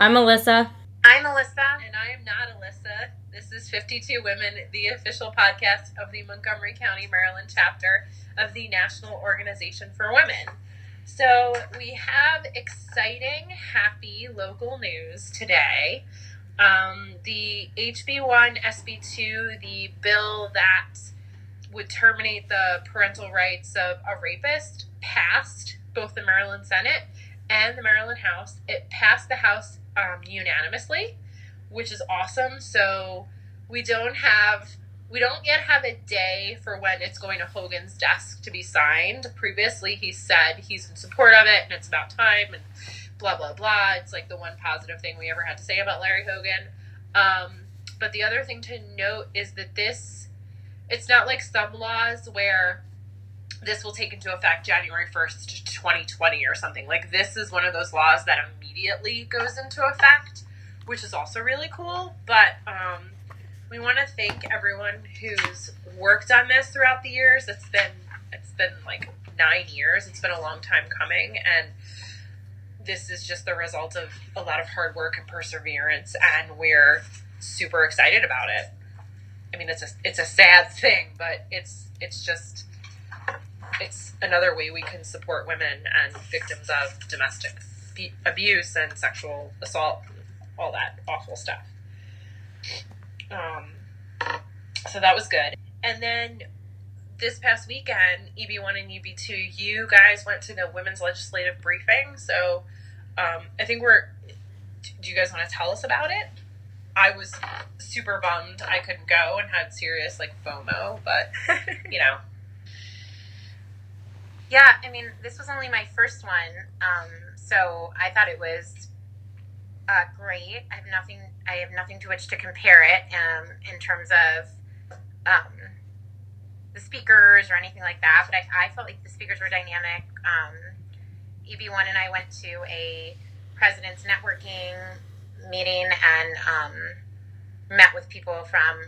I'm Elissa. I'm Elissa. And I am not Elissa. This is 52 Women, the official podcast of the Montgomery County, Maryland chapter of the National Organization for Women. So, we have exciting, happy local news today. Um, the HB1, SB2, the bill that would terminate the parental rights of a rapist, passed both the Maryland Senate and the Maryland House. It passed the House um, unanimously, which is awesome. So we don't have we don't yet have a day for when it's going to Hogan's desk to be signed. Previously, he said he's in support of it and it's about time and blah blah blah. It's like the one positive thing we ever had to say about Larry Hogan. Um, but the other thing to note is that this it's not like some laws where this will take into effect January 1st, 2020 or something. Like this is one of those laws that immediately goes into effect, which is also really cool. But um, we want to thank everyone who's worked on this throughout the years. It's been it's been like nine years. It's been a long time coming, and this is just the result of a lot of hard work and perseverance. And we're super excited about it. I mean, it's a it's a sad thing, but it's it's just it's another way we can support women and victims of domestic abuse and sexual assault, and all that awful stuff. Um, so that was good. And then this past weekend, EB1 and EB2, you guys went to the women's legislative briefing. So um, I think we're. Do you guys want to tell us about it? I was super bummed I couldn't go and had serious like FOMO, but you know, yeah, I mean, this was only my first one, um, so I thought it was uh, great. I have nothing. I have nothing to which to compare it um, in terms of um, the speakers or anything like that. But I, I felt like the speakers were dynamic. Um, EB1 and I went to a president's networking meeting and um, met with people from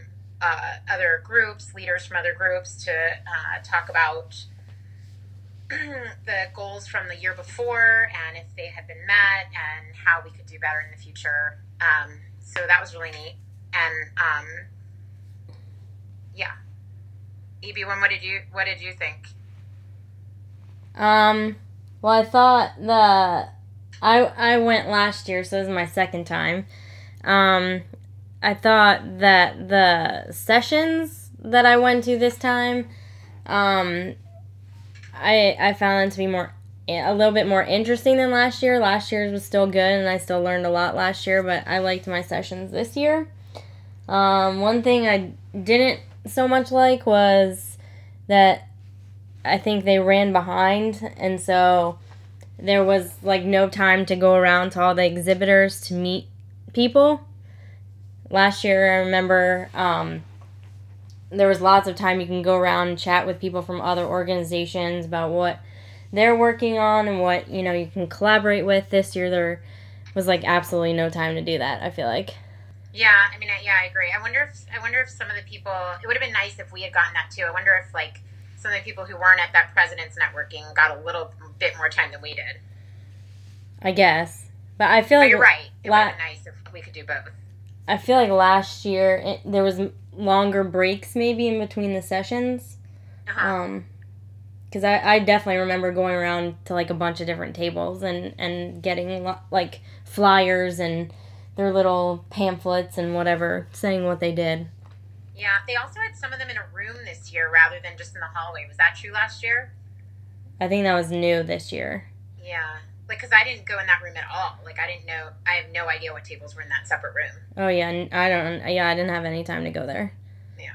uh, other groups, leaders from other groups, to uh, talk about the goals from the year before and if they had been met and how we could do better in the future. Um, so that was really neat. And um, yeah, EB1, what did you what did you think? Um, well, I thought the I I went last year, so this is my second time. Um, I thought that the sessions that I went to this time, um, I I found it to be more a little bit more interesting than last year. Last year's was still good, and I still learned a lot last year. But I liked my sessions this year. Um, one thing I didn't so much like was that I think they ran behind, and so there was like no time to go around to all the exhibitors to meet people. Last year, I remember um, there was lots of time you can go around and chat with people from other organizations about what they're working on and what you know you can collaborate with. This year there was like absolutely no time to do that i feel like. Yeah i mean yeah i agree. I wonder if i wonder if some of the people it would have been nice if we had gotten that too. I wonder if like some of the people who weren't at that president's networking got a little bit more time than we did. I guess. But i feel but like you're right. It la- would have been nice if we could do both. I feel like last year it, there was longer breaks maybe in between the sessions. Uh-huh. Um, because I, I definitely remember going around to like a bunch of different tables and and getting like flyers and their little pamphlets and whatever saying what they did. Yeah, they also had some of them in a room this year rather than just in the hallway. Was that true last year? I think that was new this year. Yeah like because I didn't go in that room at all. Like I didn't know. I have no idea what tables were in that separate room. Oh yeah, I don't. Yeah, I didn't have any time to go there. Yeah.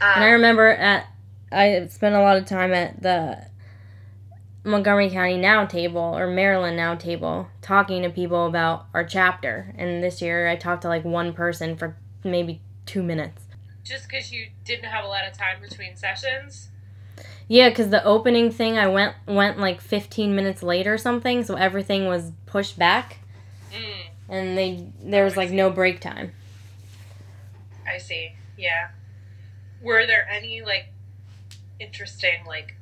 Um, and I um, remember at I spent a lot of time at the Montgomery County Now table or Maryland Now table talking to people about our chapter. And this year I talked to like one person for maybe two minutes. Just because you didn't have a lot of time between sessions? Yeah, because the opening thing I went went like 15 minutes late or something, so everything was pushed back, mm. and they there was like no break time. I see. Yeah. Were there any like interesting like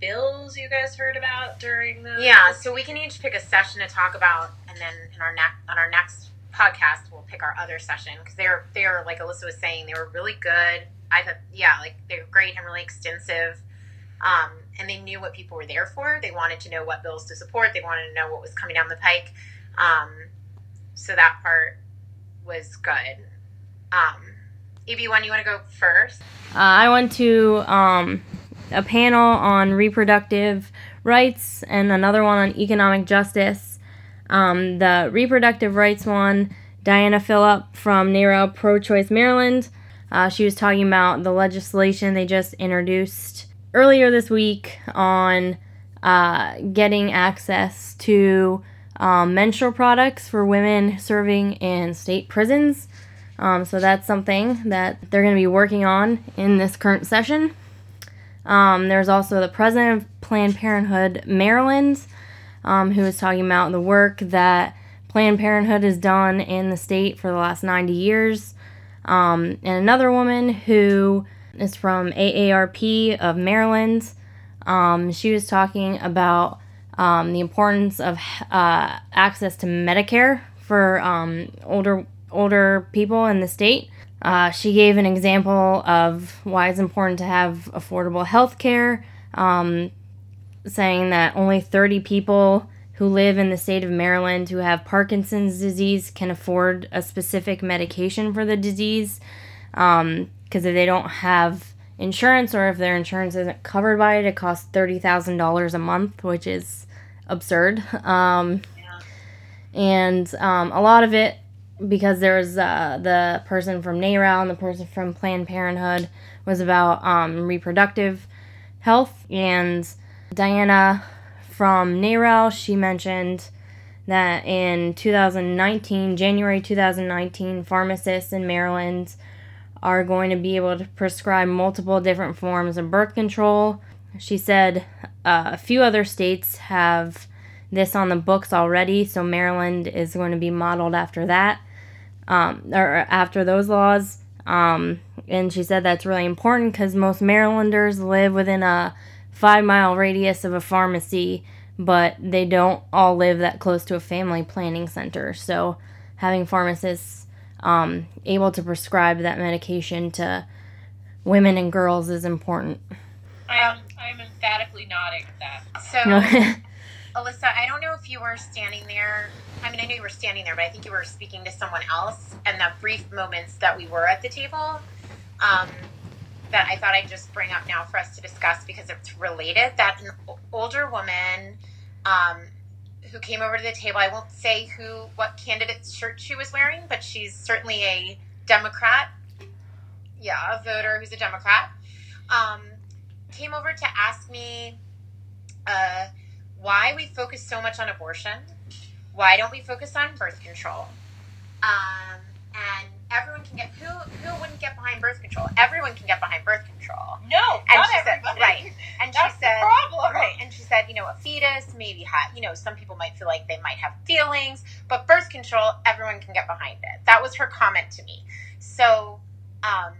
bills you guys heard about during the? Yeah, so we can each pick a session to talk about and then in our next on our next podcast, we'll pick our other session because they're they're like Elissa was saying, they were really good. I thought, yeah, like they were great and really extensive. Um, and they knew what people were there for. They wanted to know what bills to support. They wanted to know what was coming down the pike. Um, so that part was good. Um, EB1, you want to go first? Uh, I went to um, a panel on reproductive rights and another one on economic justice. Um, the reproductive rights one, Diana Philip from NARAL Pro Choice Maryland. Uh, she was talking about the legislation they just introduced earlier this week on uh, getting access to um, menstrual products for women serving in state prisons. Um, so that's something that they're going to be working on in this current session. Um, there's also the president of Planned Parenthood Maryland, um, who is talking about the work that Planned Parenthood has done in the state for the last 90 years. Um, and another woman who is from AARP of Maryland. Um, she was talking about um, the importance of uh, access to Medicare for um, older older people in the state. Uh, she gave an example of why it's important to have affordable health care, um, saying that only 30 people who live in the state of Maryland who have Parkinson's disease can afford a specific medication for the disease. Because if they don't have insurance or if their insurance isn't covered by it, it costs $30,000 a month, which is absurd. Um, yeah. And um, a lot of it, because there was uh, the person from NARAL and the person from Planned Parenthood, was about um, reproductive health. And Diana from NARAL, she mentioned that in 2019, January 2019, pharmacists in Maryland are going to be able to prescribe multiple different forms of birth control. She said uh, a few other states have this on the books already, so Maryland is going to be modeled after that, um, or after those laws. Um, and she said that's really important because most Marylanders live within a five mile radius of a pharmacy, but they don't all live that close to a family planning center. So having pharmacists um, able to prescribe that medication to women and girls is important. I'm, I'm emphatically nodding at that. So, Elissa, I don't know if you were standing there. I mean, I knew you were standing there, but I think you were speaking to someone else. And the brief moments that we were at the table, um, that I thought I'd just bring up now for us to discuss because it's related. That an older woman um, who came over to the table. I won't say who, what candidate's shirt she was wearing, but she's certainly a Democrat. Yeah, a voter who's a Democrat. Um, came over to ask me uh, why we focus so much on abortion. Why don't we focus on birth control? Um, and everyone can get who who wouldn't get behind birth control? Everyone can get behind birth control. No, and not she everybody. Said, right. And That's she said problem. right. And she said, you know, a fetus maybe you know, some people might feel like they might have feelings, but birth control, everyone can get behind it. That was her comment to me. So um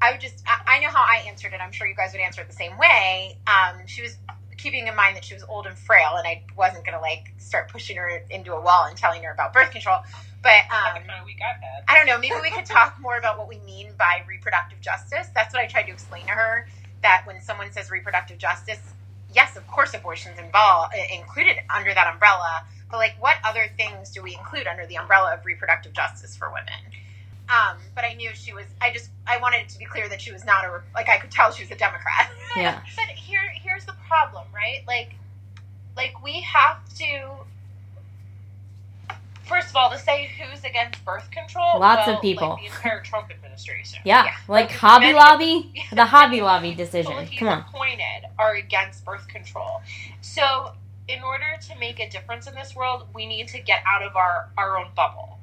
I would just I, I know how I answered it. I'm sure you guys would answer it the same way. Um she was keeping in mind that she was old and frail and I wasn't gonna like start pushing her into a wall and telling her about birth control. But um, kind of week I've. I don't know. Maybe we could talk more about what we mean by reproductive justice. That's what I tried to explain to her. That when someone says reproductive justice, yes, of course, abortion's involved included under that umbrella. But like, what other things do we include under the umbrella of reproductive justice for women? Um, but I knew she was. I just I wanted it to be clear that she was not a like I could tell she was a Democrat. Yeah. but here here's the problem, right? Like, like we have to first of all, to say who's against birth control, Lots well, of people. like the entire Trump administration. Yeah, Yeah. like, Like, Hobby Lobby, the Hobby Lobby decision. Come on. appointed are against birth control. So, in order to make a difference in this world, we need to get out of our our own bubble.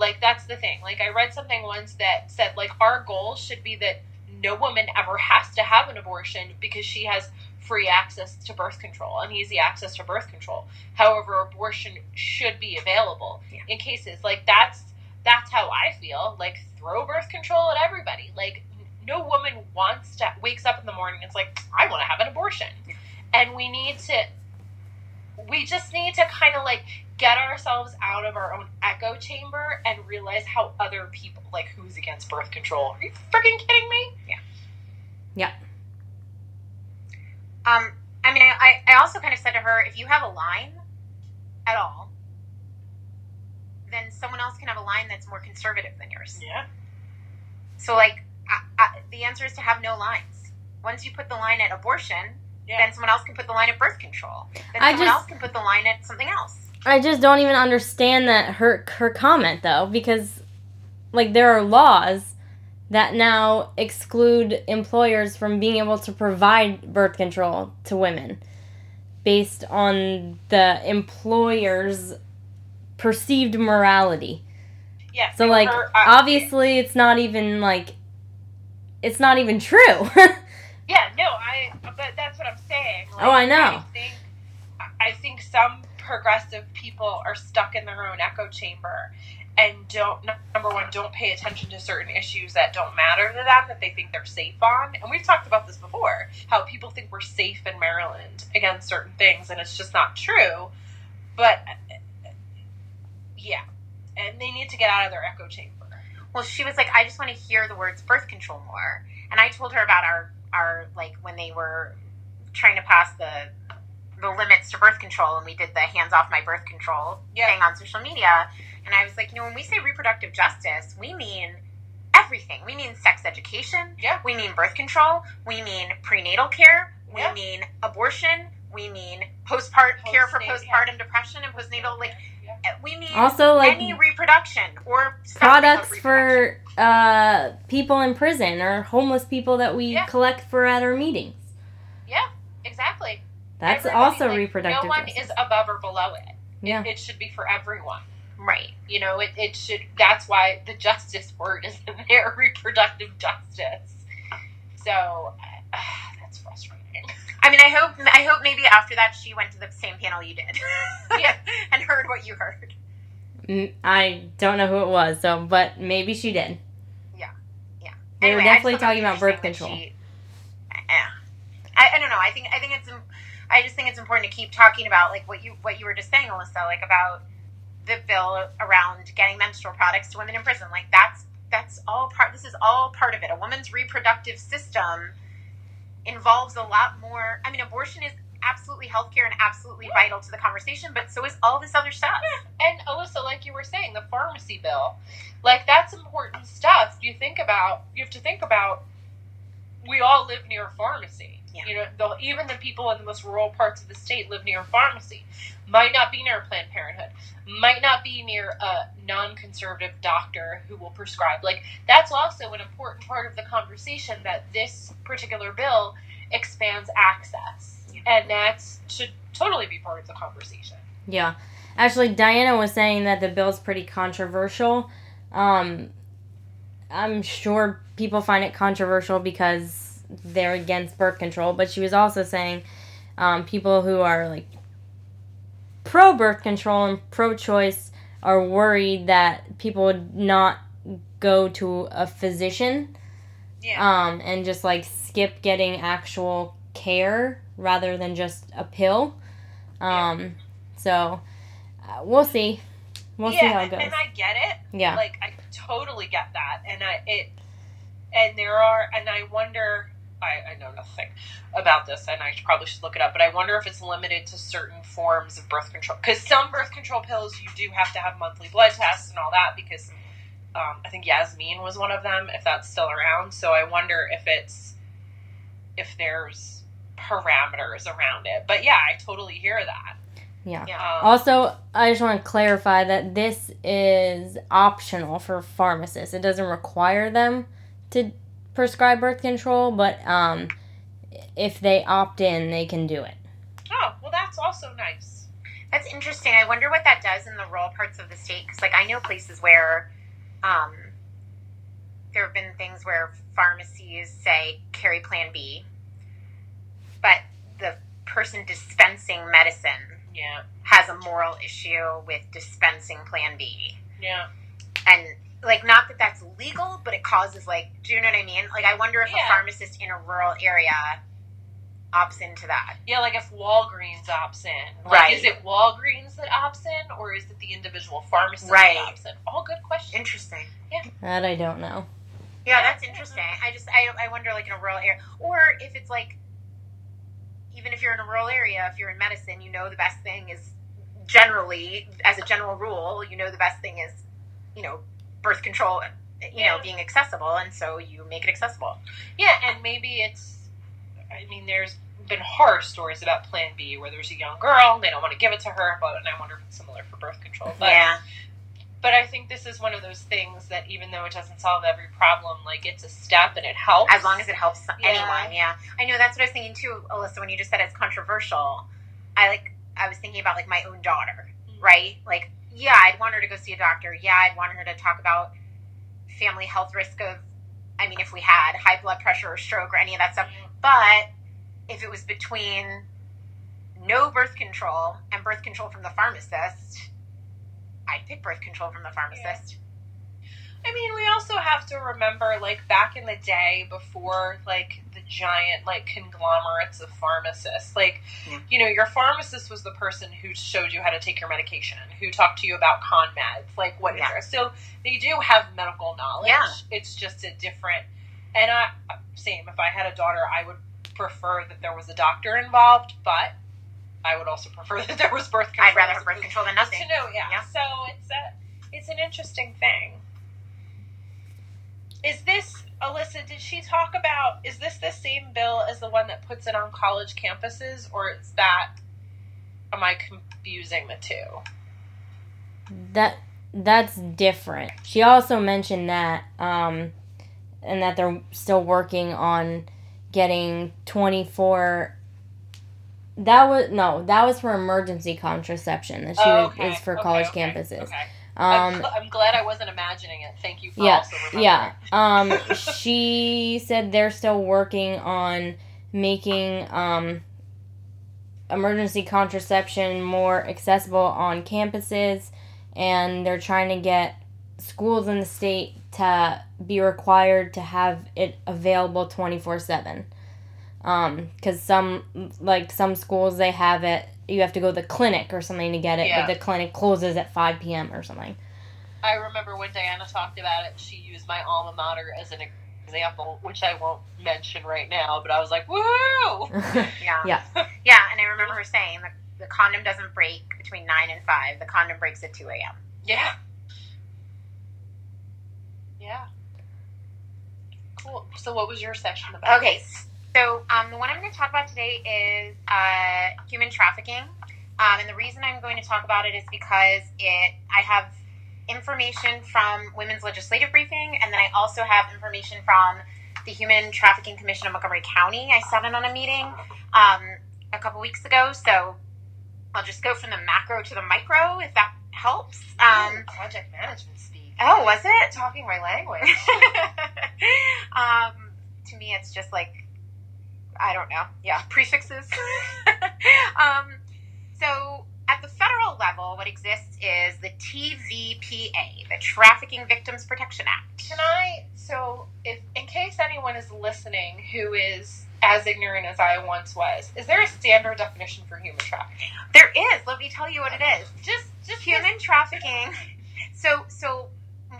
Like that's the thing. Like I read something once that said like our goal should be that no woman ever has to have an abortion because she has free access to birth control and easy access to birth control. However, abortion should be available Yeah. in cases like that's that's how I feel. Like throw birth control at everybody. Like no woman wants to wakes up in the morning and it's like I want to have an abortion. And we need to we just need to kind of like get ourselves out of our own echo chamber and realize how other people like who's against birth control. Are you freaking kidding me? Yeah. Yeah. Um, I mean, I, I also kind of said to her, if you have a line at all, then someone else can have a line that's more conservative than yours. Yeah. So, like, I, I, the answer is to have no lines. Once you put the line at abortion, Yeah. then someone else can put the line at birth control. Then I someone just- else can put the line at something else. I just don't even understand that her her comment though because like there are laws that now exclude employers from being able to provide birth control to women based on the employer's perceived morality. Yeah. So like her, uh, obviously it's not even like it's not even true. Yeah, no, I. But that's what I'm saying. Like, Oh, I know. I think, I think some progressive people are stuck in their own echo chamber and don't. Number one, don't pay attention to certain issues that don't matter to them that they think they're safe on. And we've talked about this before. How people think we're safe in Maryland against certain things, and it's just not true. But yeah, and they need to get out of their echo chamber. Well, she was like, I just want to hear the words birth control more. And I told her about our, our like, when they were trying to pass the the limits to birth control and we did the hands off my birth control Yeah. thing on social media. And I was like, you know, when we say reproductive justice, we mean everything. We mean sex education. Yeah. We mean birth control. We mean prenatal care. We Yeah. mean abortion. We mean postpart care for Postnatal postpartum depression and postnatal like we mean also like any reproduction or products reproduction. for uh, people in prison or homeless people that we Yeah. collect for at our meetings. Yeah, exactly. That's Everybody, also like, reproductive No one justice. is above or below it. yeah. It should be for everyone. right. You know, it, it should. That's why the justice word is in there, reproductive justice. So uh, that's frustrating. I mean, I hope I hope maybe after that she went to the same panel you did. Yeah. and heard what you heard. Mm, I don't know who it was, so but maybe she did. Yeah. Yeah. They were Anyway, I definitely talking about birth control. she- yeah. I, I don't know. I think I think it's im- I just think it's important to keep talking about like what you what you were just saying, Elissa, like about the bill around getting menstrual products to women in prison. Like that's that's all part. This is all part of it. A woman's reproductive system involves a lot more. I mean, abortion is absolutely healthcare and absolutely vital to the conversation, but so is all this other stuff. And Elissa, like you were saying, the pharmacy bill, like that's important stuff. You think about. You have to think about. We all live near a pharmacy. Yeah. You know, the, even the people in the most rural parts of the state live near a pharmacy. Might not be near a Planned Parenthood. Might not be near a non-conservative doctor who will prescribe. Like that's also an important part of the conversation that this particular bill expands access, Yeah. and that should totally be part of the conversation. Yeah. Actually, Diana was saying that the bill's pretty controversial. Um, I'm sure people find it controversial because they're against birth control, but she was also saying um, people who are like pro birth control and pro choice are worried that people would not go to a physician um, and just like skip getting actual care rather than just a pill. Um, So uh, we'll see. We'll see how it goes. and I get it. Yeah. Like I totally get that, and I it, and there are, and I wonder. I, I know nothing about this, and I probably should look it up. But I wonder if it's limited to certain forms of birth control. Because some birth control pills, you do have to have monthly blood tests and all that. Because um, I think Yasmin was one of them, if that's still around. So I wonder if it's if there's parameters around it. But yeah, I totally hear that. Yeah. Yeah. Um, Also, I just want to clarify that this is optional for pharmacists. It doesn't require them to prescribe birth control, but um, if they opt in, they can do it. oh, well, that's also nice. That's interesting. I wonder what that does in the rural parts of the state. Because, like, I know places where um, there have been things where pharmacies say carry Plan B, but the person dispensing medicine Yeah, has a moral issue with dispensing Plan B. yeah. And, like, not that that's legal, but it causes, like, do you know what I mean? Like, I wonder if Yeah. a pharmacist in a rural area opts into that. Yeah, like if Walgreens opts in, like, Right. Is it Walgreens that opts in, or is it the individual pharmacist Right. that opts in? All good questions. Interesting. Yeah, that I don't know. Yeah, that's interesting. I just I, I wonder like in a rural area or if it's like even if you're in a rural area, if you're in medicine, you know the best thing is generally as a general rule, you know the best thing is, you know, birth control, you know, Yeah. being accessible and so you make it accessible. Yeah, and maybe it's. I mean, there's been horror stories about Plan B where there's a young girl, they don't want to give it to her, but and I wonder if it's similar for birth control. But yeah. but I think this is one of those things that even though it doesn't solve every problem, like it's a step and it helps. As long as it helps Yeah. anyone, yeah. I know that's what I was thinking too, Elissa, when you just said it's controversial. I like I was thinking about like my own daughter, Mhm. right? Like, yeah, I'd want her to go see a doctor. Yeah, I'd want her to talk about family health risk of I mean, if we had high blood pressure or stroke or any of that stuff. But if it was between no birth control and birth control from the pharmacist, I'd pick birth control from the pharmacist. I mean, we also have to remember, like back in the day, before like giant like conglomerates of pharmacists, like Yeah. you know, your pharmacist was the person who showed you how to take your medication, who talked to you about con meds, like what is Yeah. So they do have medical knowledge. Yeah. It's just a different. And I same. If I had a daughter, I would prefer that there was a doctor involved, but I would also prefer that there was birth control. I'd rather have birth control than nothing. to know, yeah. Yeah. So it's a, it's an interesting thing. Is Elissa? Did she talk about? Is this the same bill as the one that puts it on college campuses, or is that? Am I confusing the two? That that's different. She also mentioned that um and that they're still working on getting 24 that was no, that was for emergency contraception. That she Oh, was, okay, is for okay, college okay, campuses. I'm, Um gl- I'm glad I wasn't imagining it. Thank you for Yeah, yeah. Um she said they're still working on making um emergency contraception more accessible on campuses and they're trying to get schools in the state to be required to have it available 24/7. Um cuz some like some schools they have it you have to go to the clinic or something to get it Yeah. but the clinic closes at 5 p.m. or something. I remember when Diana talked about it, she used my alma mater as an example, which I won't mention right now, but I was like, woo! Yeah. Yeah. Yeah, and I remember her saying that the condom doesn't break between 9 and 5. The condom breaks at 2 a.m. Yeah. Yeah. Cool. So, what was your session about? Okay, so um, the one I'm going to talk about today is uh, human trafficking. Um, and the reason I'm going to talk about it is because it I have information from Women's Legislative Briefing, and then I also have information from the Human Trafficking Commission of Montgomery County. I sat in on a meeting um, a couple weeks ago, so I'll just go from the macro to the micro if that helps. Um, project management speak. oh, was it? talking my language. um, to me, it's just like I don't know. Yeah, prefixes. um, so at the federal level, what exists is the TVPA, the Trafficking Victims Protection Act. Can I? So, if in case anyone is listening who is as ignorant as I once was, is there a standard definition for human trafficking? There is. Let me tell you what it is. Just, just Human trafficking. So, so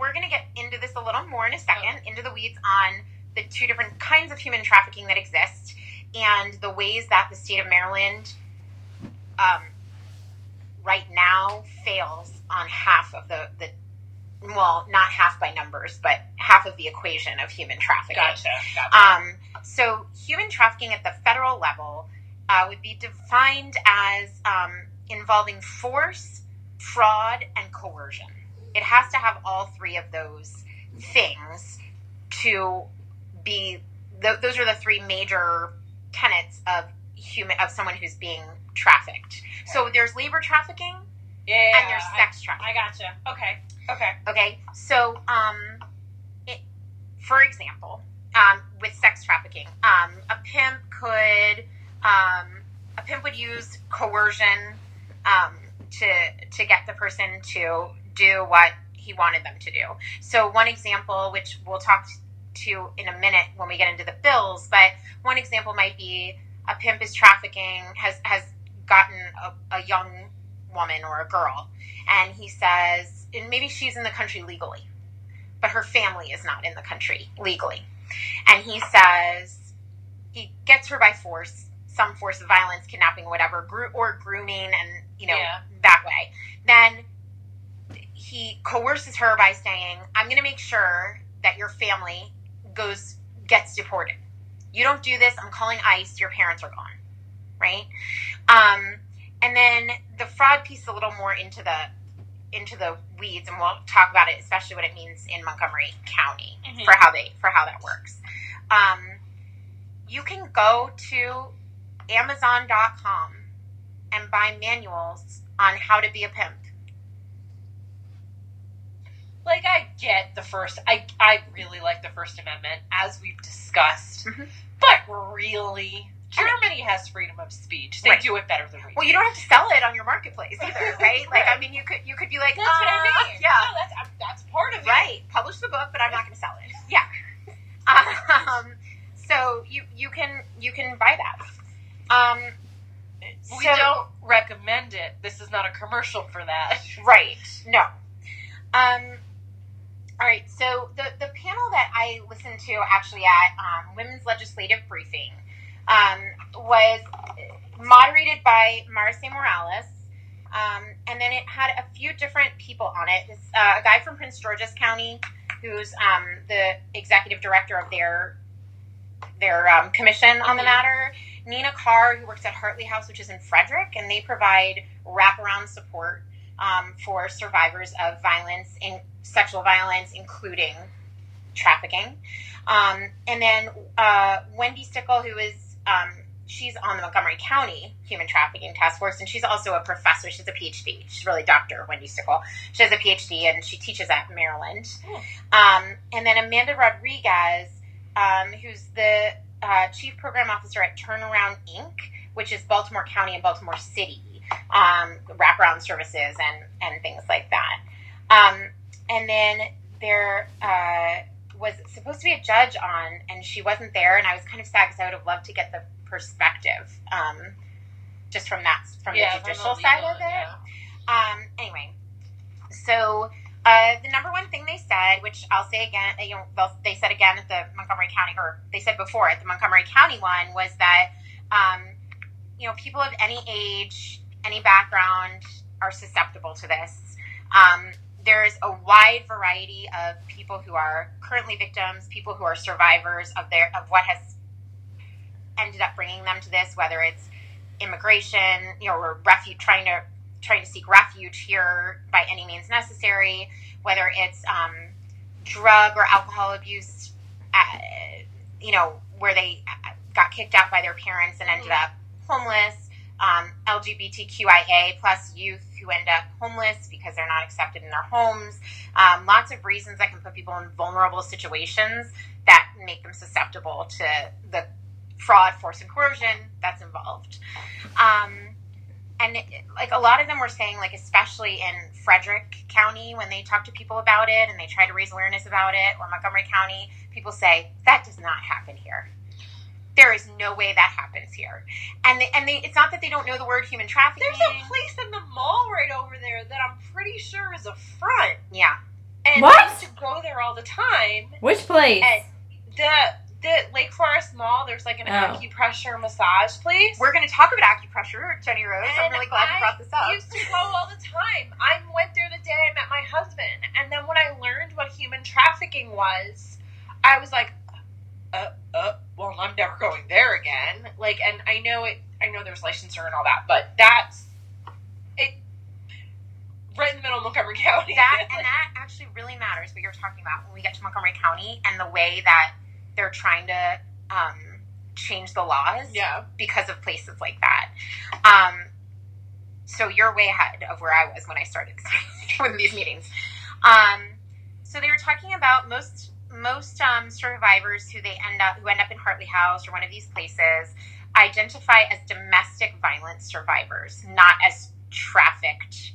we're gonna get into this a little more in a second, into the weeds on the two different kinds of human trafficking that exist and the ways that the state of Maryland, um, right now, fails on half of the the. Well, not half by numbers, but half of the equation of human trafficking. Gotcha. Gotcha. Um, so, human trafficking at the federal level uh, would be defined as um, involving force, fraud, and coercion. It has to have all three of those things to be. Th- those are the three major tenets of human of someone who's being trafficked. So there's labor trafficking yeah. and there's sex trafficking. I gotcha. Okay. Okay. Okay, so um, it, for example, um, with sex trafficking, um, a pimp could um, a pimp would use coercion um, to to get the person to do what he wanted them to do. So one example, which we'll talk to in a minute when we get into the bills, but one example might be a pimp is trafficking has has gotten a, a young woman or a girl, and he says, and maybe she's in the country legally, but her family is not in the country legally, and he says he gets her by force, some force of violence, kidnapping, whatever, or grooming, and you know Yeah. that way. Then he coerces her by saying, "I'm going to make sure that your family goes gets deported. You don't do this, I'm calling ICE. Your parents are gone." Right? Um, and then the fraud piece a little more into the into the weeds, and we'll talk about it, especially what it means in Montgomery County Mhm. for how they for how that works. Um, you can go to Amazon.com and buy manuals on how to be a pimp. Like I get the first I I really like the First Amendment as we've discussed. Mhm. But really Germany has freedom of speech. They Right. do it better than we Well, do. you don't have to sell it on your marketplace either, right? Like, I mean, you could you could be like, That's what uh, I mean. yeah, No, that's that's part of it. right. Publish the book, but I'm not going to sell it. Yeah. Um, so you you can you can buy that. Um, We so- don't recommend it. This is not a commercial for that. Right. No. Um, all right. So the the panel that I listened to actually at um, Women's Legislative Briefing um, was moderated by Maricé Morales. Um, and then it had a few different people on it. This, uh, a guy from Prince George's County, who's um, the executive director of their their um, commission on the Mhm. matter. Nina Carr, who works at Heartly House, which is in Frederick, and they provide wraparound support um, for survivors of violence, in sexual violence, including trafficking. Um, and then uh, Wendy Stickle, who is um, she's on the Montgomery County Human Trafficking Task Force, and she's also a professor. She's a PhD. She's really Dr. Wendy Stickle. She has a PhD, and she teaches at Maryland. Um, and then Amanda Rodriguez, um, who's the uh, chief program officer at Turnaround Inc., which is Baltimore County and Baltimore City um, wraparound services and and things like that. And then there uh, was supposed to be a judge on, and she wasn't there, and I was kind of sad because I would have loved to get the perspective um, just from that from Yeah, the judicial side of it. yeah. Um, anyway, so uh, the number one thing they said, which I'll say again, you know, they said again at the Montgomery County, or they said before at the Montgomery County one, was that um, you know people of any age, any background are susceptible to this. Um, there's a wide variety of people who are currently victims, people who are survivors of their of what has ended up bringing them to this, whether it's immigration, you know, or refuge, trying to trying to seek refuge here by any means necessary, whether it's um, drug or alcohol abuse, uh, you know, where they uh, got kicked out by their parents and ended up homeless, um, LGBTQIA plus youth who end up homeless because they're not accepted in their homes. Um, lots of reasons that can put people in vulnerable situations that make them susceptible to the fraud, force, and coercion that's involved. Um, and it, like a lot of them were saying, like especially in Frederick County, when they talk to people about it and they try to raise awareness about it, or Montgomery County, people say that does not happen here. There is no way that happens here, and they, and they, it's not that they don't know the word human trafficking. There's a place in the mall right over there that I'm pretty sure is a front. yeah, And What? I used to go there all the time. Which place? And the the Lakeforest Mall, there's like an Oh. acupressure massage place. we're going to talk about acupressure, Jenny Rose. I'm really glad you brought this up. I used to go all the time. I went there the day I met my husband, and then when I learned what human trafficking was, I was like, uh, uh, well, I'm never going there again. Like, and I know it. I know there's licensure and all that, but that's it. Right in the middle of Montgomery County. that and that actually really matters what you're talking about when we get to Montgomery County and the way that they're trying to um, change the laws yeah. because of places like that. Um, so you're way ahead of where I was when I started with these meetings. Um, so they were talking about most most um, survivors who they end up who end up in Heartly House or one of these places identify as domestic violence survivors, not as trafficked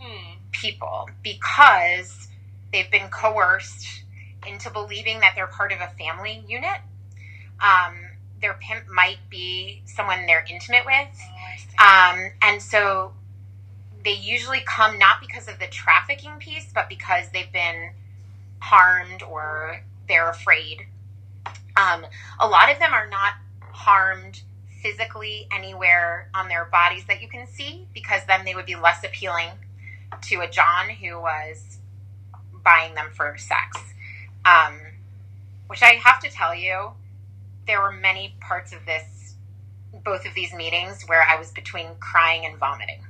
Hmm. people because they've been coerced into believing that they're part of a family unit. Um, their pimp might be someone they're intimate with. Oh, Um, and so they usually come not because of the trafficking piece, but because they've been harmed or they're afraid. Um, a lot of them are not harmed physically anywhere on their bodies that you can see because then they would be less appealing to a John who was buying them for sex. Um, which I have to tell you, there were many parts of this, both of these meetings, where I was between crying and vomiting.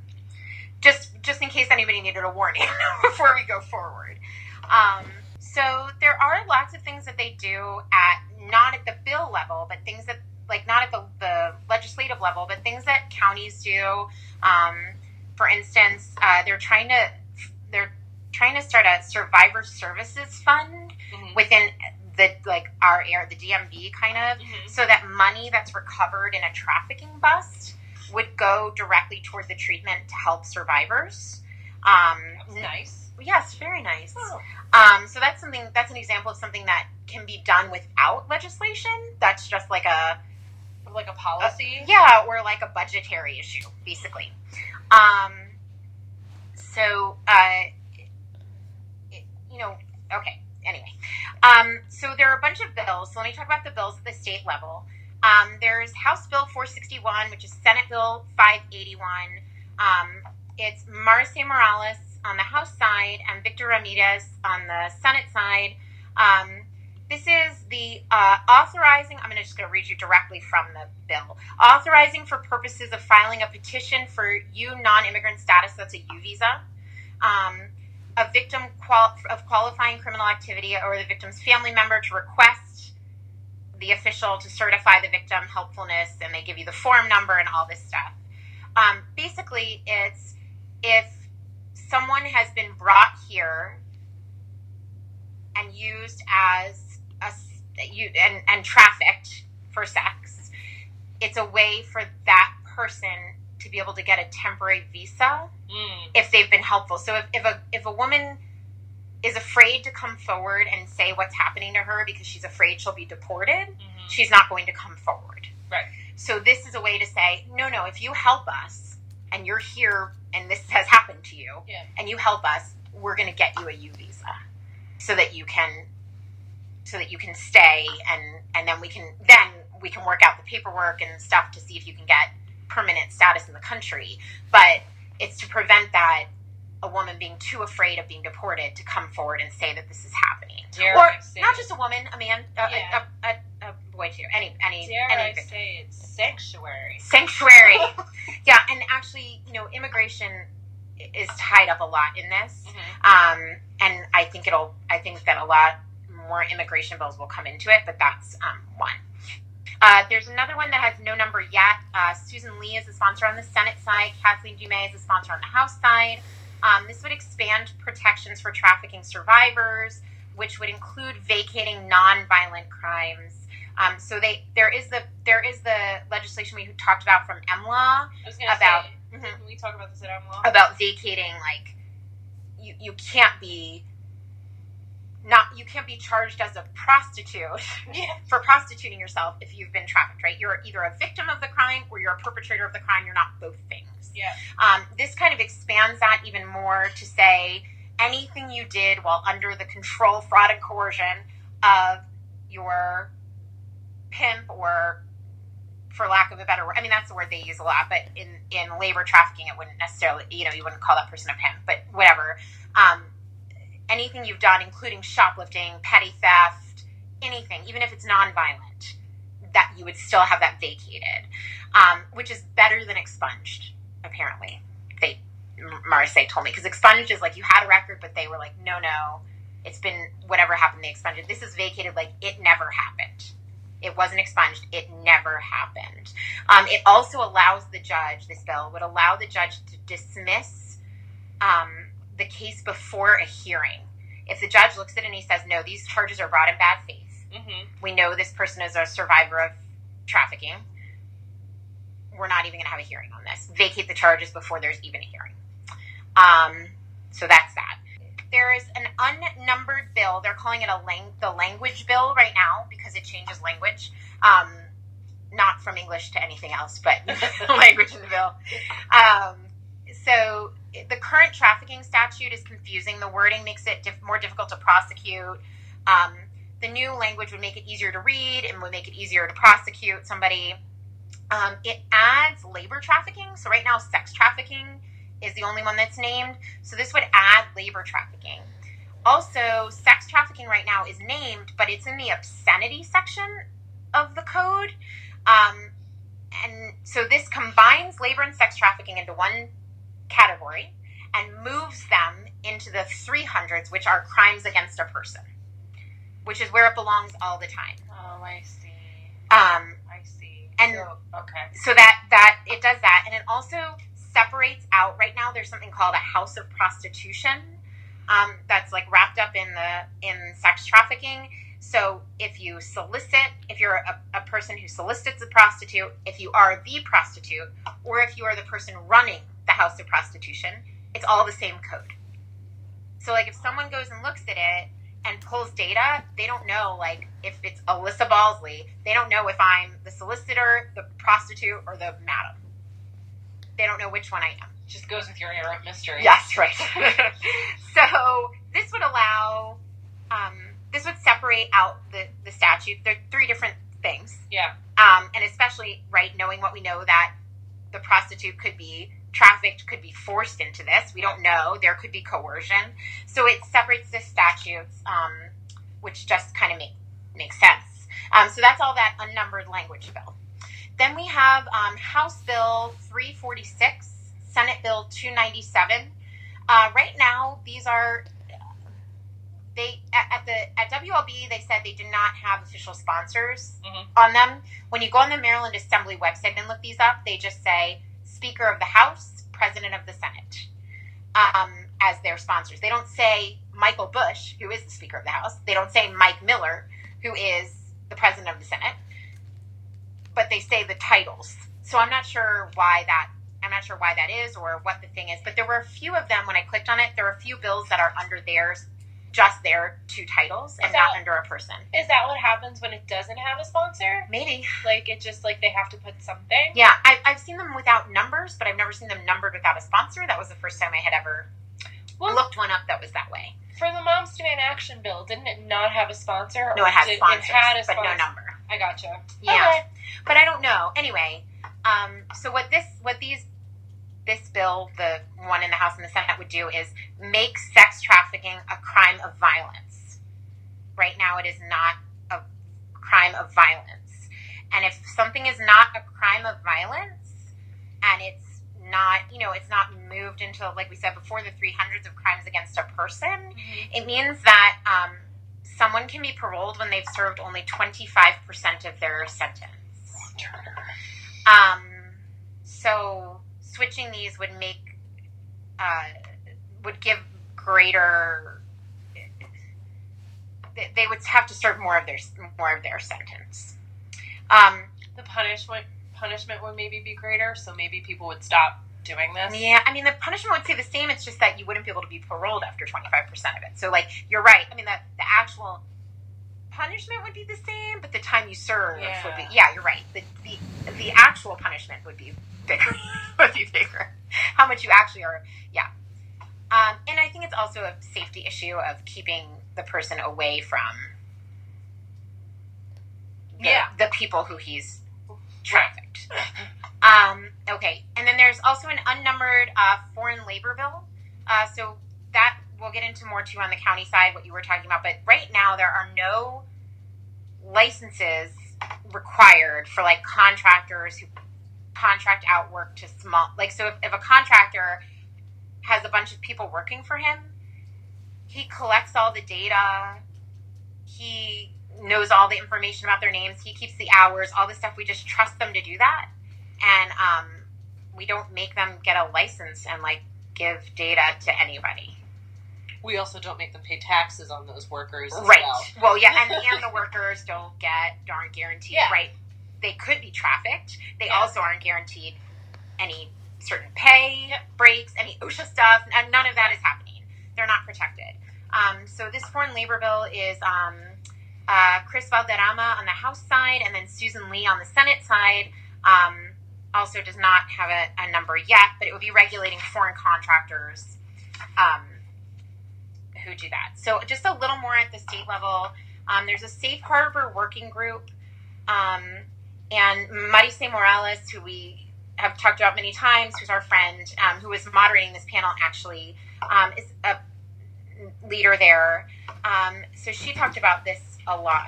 Just, just in case anybody needed a warning before we go forward. Um, so there are lots of things that they do at not at the bill level, but things that like not at the, the legislative level, but things that counties do. Um, for instance, uh, they're trying to they're trying to start a survivor services fund Mhm. within the like our air the DMV kind of, Mhm. so that money that's recovered in a trafficking bust would go directly toward the treatment to help survivors. Um, nice. Yes, very nice. Oh. Um, so that's something. That's an example of something that can be done without legislation. That's just like a Like a policy. yeah, or like a budgetary issue, basically. Um, so, uh, it- you know, okay. Anyway, um, so there are a bunch of bills. So let me talk about the bills at the state level. Um, there's House Bill 461, which is Senate Bill 581. Um, it's Maricé Morales on the House side and Victor Ramirez on the Senate side. Um, this is the uh, authorizing, I'm gonna just going to read you directly from the bill. Authorizing for purposes of filing a petition for U non immigrant status, that's a U visa, um, a victim qual- of qualifying criminal activity or the victim's family member to request the official to certify the victim helpfulness, and they give you the form number and all this stuff. Um, basically, it's if someone has been brought here and used as a you and, and trafficked for sex, it's a way for that person to be able to get a temporary visa Mm. if they've been helpful. So if, if a if a woman is afraid to come forward and say what's happening to her because she's afraid she'll be deported, Mhm. she's not going to come forward. Right. So this is a way to say, no, no, if you help us and you're here and this has happened to you Yeah. and you help us, we're going to get you a U visa so that you can so that you can stay and and then we can then we can work out the paperwork and stuff to see if you can get permanent status in the country. But it's to prevent that a woman being too afraid of being deported to come forward and say that this is happening. Or not just a woman, a man, a, Yeah. a, a, a boy too. Any any Dare any I say it's sanctuary. sanctuary. yeah, and actually, you know, immigration is tied up a lot in this. Mhm. Um, and I think it'll. I think that a lot more immigration bills will come into it, but that's um, one. Uh, there's another one that has no number yet. Uh, Susan Lee is a sponsor on the Senate side. Kathleen Dumais is a sponsor on the House side. Um, this would expand protections for trafficking survivors, which would include vacating non-violent crimes. Um, so they there is the there is the legislation we talked about from EMLA I was gonna About- say. Mhm. Can we talk about this at law? about vacating like you you can't be not you can't be charged as a prostitute Yeah. for prostituting yourself if you've been trafficked right you're either a victim of the crime or you're a perpetrator of the crime you're not both things Yeah. um, this kind of expands that even more to say anything you did while under the control fraud and coercion of your pimp or for lack of a better word, I mean that's the word they use a lot, but in in labor trafficking, it wouldn't necessarily, you know, you wouldn't call that person a pimp, but whatever. Um, anything you've done, including shoplifting, petty theft, anything, even if it's nonviolent, that you would still have that vacated, um, which is better than expunged. Apparently, they Maricé told me because expunged is like you had a record, but they were like, no, no, it's been whatever happened, they expunged. This is vacated, like it never happened. It wasn't expunged. It never happened. Um, it also allows the judge, this bill would allow the judge to dismiss um, the case before a hearing. If the judge looks at it and he says, no, these charges are brought in bad faith, Mm-hmm. we know this person is a survivor of trafficking, we're not even going to have a hearing on this. Vacate the charges before there's even a hearing. Um, so that's that. There is an unnumbered bill. They're calling it a lang- the language bill right now because it changes language. Um, not from English to anything else, but language in the bill. Um, so the current trafficking statute is confusing. The wording makes it diff- more difficult to prosecute. Um, the new language would make it easier to read and would make it easier to prosecute somebody. Um, it adds labor trafficking. So right now, sex trafficking is the only one that's named. So this would add labor trafficking. Also, sex trafficking right now is named, but it's in the obscenity section of the code. Um, and so this combines labor and sex trafficking into one category and moves them into the 300s, which are crimes against a person, which is where it belongs all the time. Oh, I see. Um, I see. And- so, okay. so that that it does that, and it also separates out. Right now, there's something called a house of prostitution um, that's like wrapped up in the in sex trafficking. So if you solicit, if you're a, a person who solicits a prostitute, if you are the prostitute, or if you are the person running the house of prostitution, it's all the same code. So like if someone goes and looks at it and pulls data, they don't know like if it's Elissa Balsley, they don't know if I'm the solicitor, the prostitute, or the madam. They don't know which one I am. Just goes with your air of mystery. Yes, right. so this would allow, um, this would separate out the, the statute. There are three different things. Yeah. Um, and especially, right, knowing what we know that the prostitute could be trafficked, could be forced into this. We don't know. There could be coercion. So it separates the statutes, um, which just kind of make, makes sense. Um, so that's all that unnumbered language bill. Then we have um, House Bill 346, Senate Bill 297. Uh, right now, these are they at, at the at WLB. They said they did not have official sponsors Mhm. on them. When you go on the Maryland Assembly website and look these up, they just say Speaker of the House, President of the Senate um, as their sponsors. They don't say Michael Busch, who is the Speaker of the House. They don't say Mike Miller, who is the President of the Senate. But they say the titles. So I'm not sure why that. I'm not sure why that is or what the thing is. But there were a few of them when I clicked on it. There were a few bills that are under theirs, just their two titles, and Is not under a person. Is that what happens when it doesn't have a sponsor? Maybe. Like it just like they have to put something. Yeah, I, I've seen them without numbers, but I've never seen them numbered without a sponsor. That was the first time I had ever Well- looked one up that was that way. For the Moms Demand Action Bill, didn't it not have a sponsor? No, it has did- sponsors, It had a but no sponsor. number. I gotcha. Yeah, Okay. but I don't know. Anyway, um, so what this, what these, this bill, the one in the House and the Senate would do is make sex trafficking a crime of violence. Right now, it is not a crime of violence, and if something is not a crime of violence, and it's not, you know, it's not moved into, like we said before, the 300s of crimes against a person, it means that um, someone can be paroled when they've served only 25% of their sentence. Um, so switching these would make, uh, would give greater, they- would have to serve more of their, more of their sentence. Um, The punishment punishment would maybe be greater, so maybe people would stop doing this. Yeah, I mean the punishment would stay the same. It's just that you wouldn't be able to be paroled after twenty five percent of it. So like you're right. I mean the the actual punishment would be the same, but the time you serve would be Yeah. yeah. You're right. The the the actual punishment would be bigger. would be bigger. How much you actually are. Yeah. Um, and I think it's also a safety issue of keeping the person away from the, Yeah. the people who he's trafficked. Um, okay, and then there's also an unnumbered uh, foreign labor bill. Uh, so that we'll get into more too on the county side, what you were talking about. But right now, there are no licenses required for like contractors who contract out work to small. Like, so if, if a contractor has a bunch of people working for him, he collects all the data. He knows all the information about their names. He keeps the hours, all the stuff. We just trust them to do that, and um, we don't make them get a license and like give data to anybody. We also don't make them pay taxes on those workers as right. well. Well, yeah, and, and the workers don't get aren't guaranteed. Yeah. Right. They could be trafficked. They Yeah. also aren't guaranteed any certain pay breaks, any OSHA stuff, and none of that is happening. They're not protected. Um, so this foreign labor bill is um, uh, Kris Valderrama on the House side, and then Susan Lee on the Senate side. Um, also does not have a, a, number yet, but it would be regulating foreign contractors um, who do that. So just a little more at the state level. Um, there's a safe harbor working group, um, and Maricé Morales, who we have talked about many times, who's our friend, um, who was moderating this panel, actually um, is a leader there. Um, so she talked about this a lot.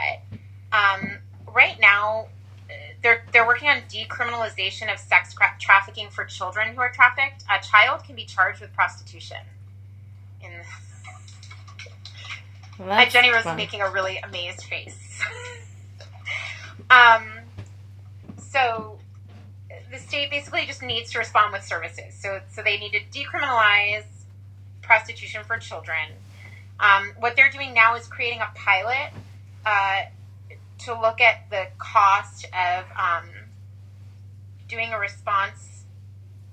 right now, they're they're working on decriminalization of sex trafficking for children who are trafficked. A child can be charged with prostitution. In well, Jenny Rose is making a really amazed face. um, so the state basically just needs to respond with services. So so they need to decriminalize prostitution for children. Um, what they're doing now is creating a pilot. Uh, to look at the cost of um, doing a response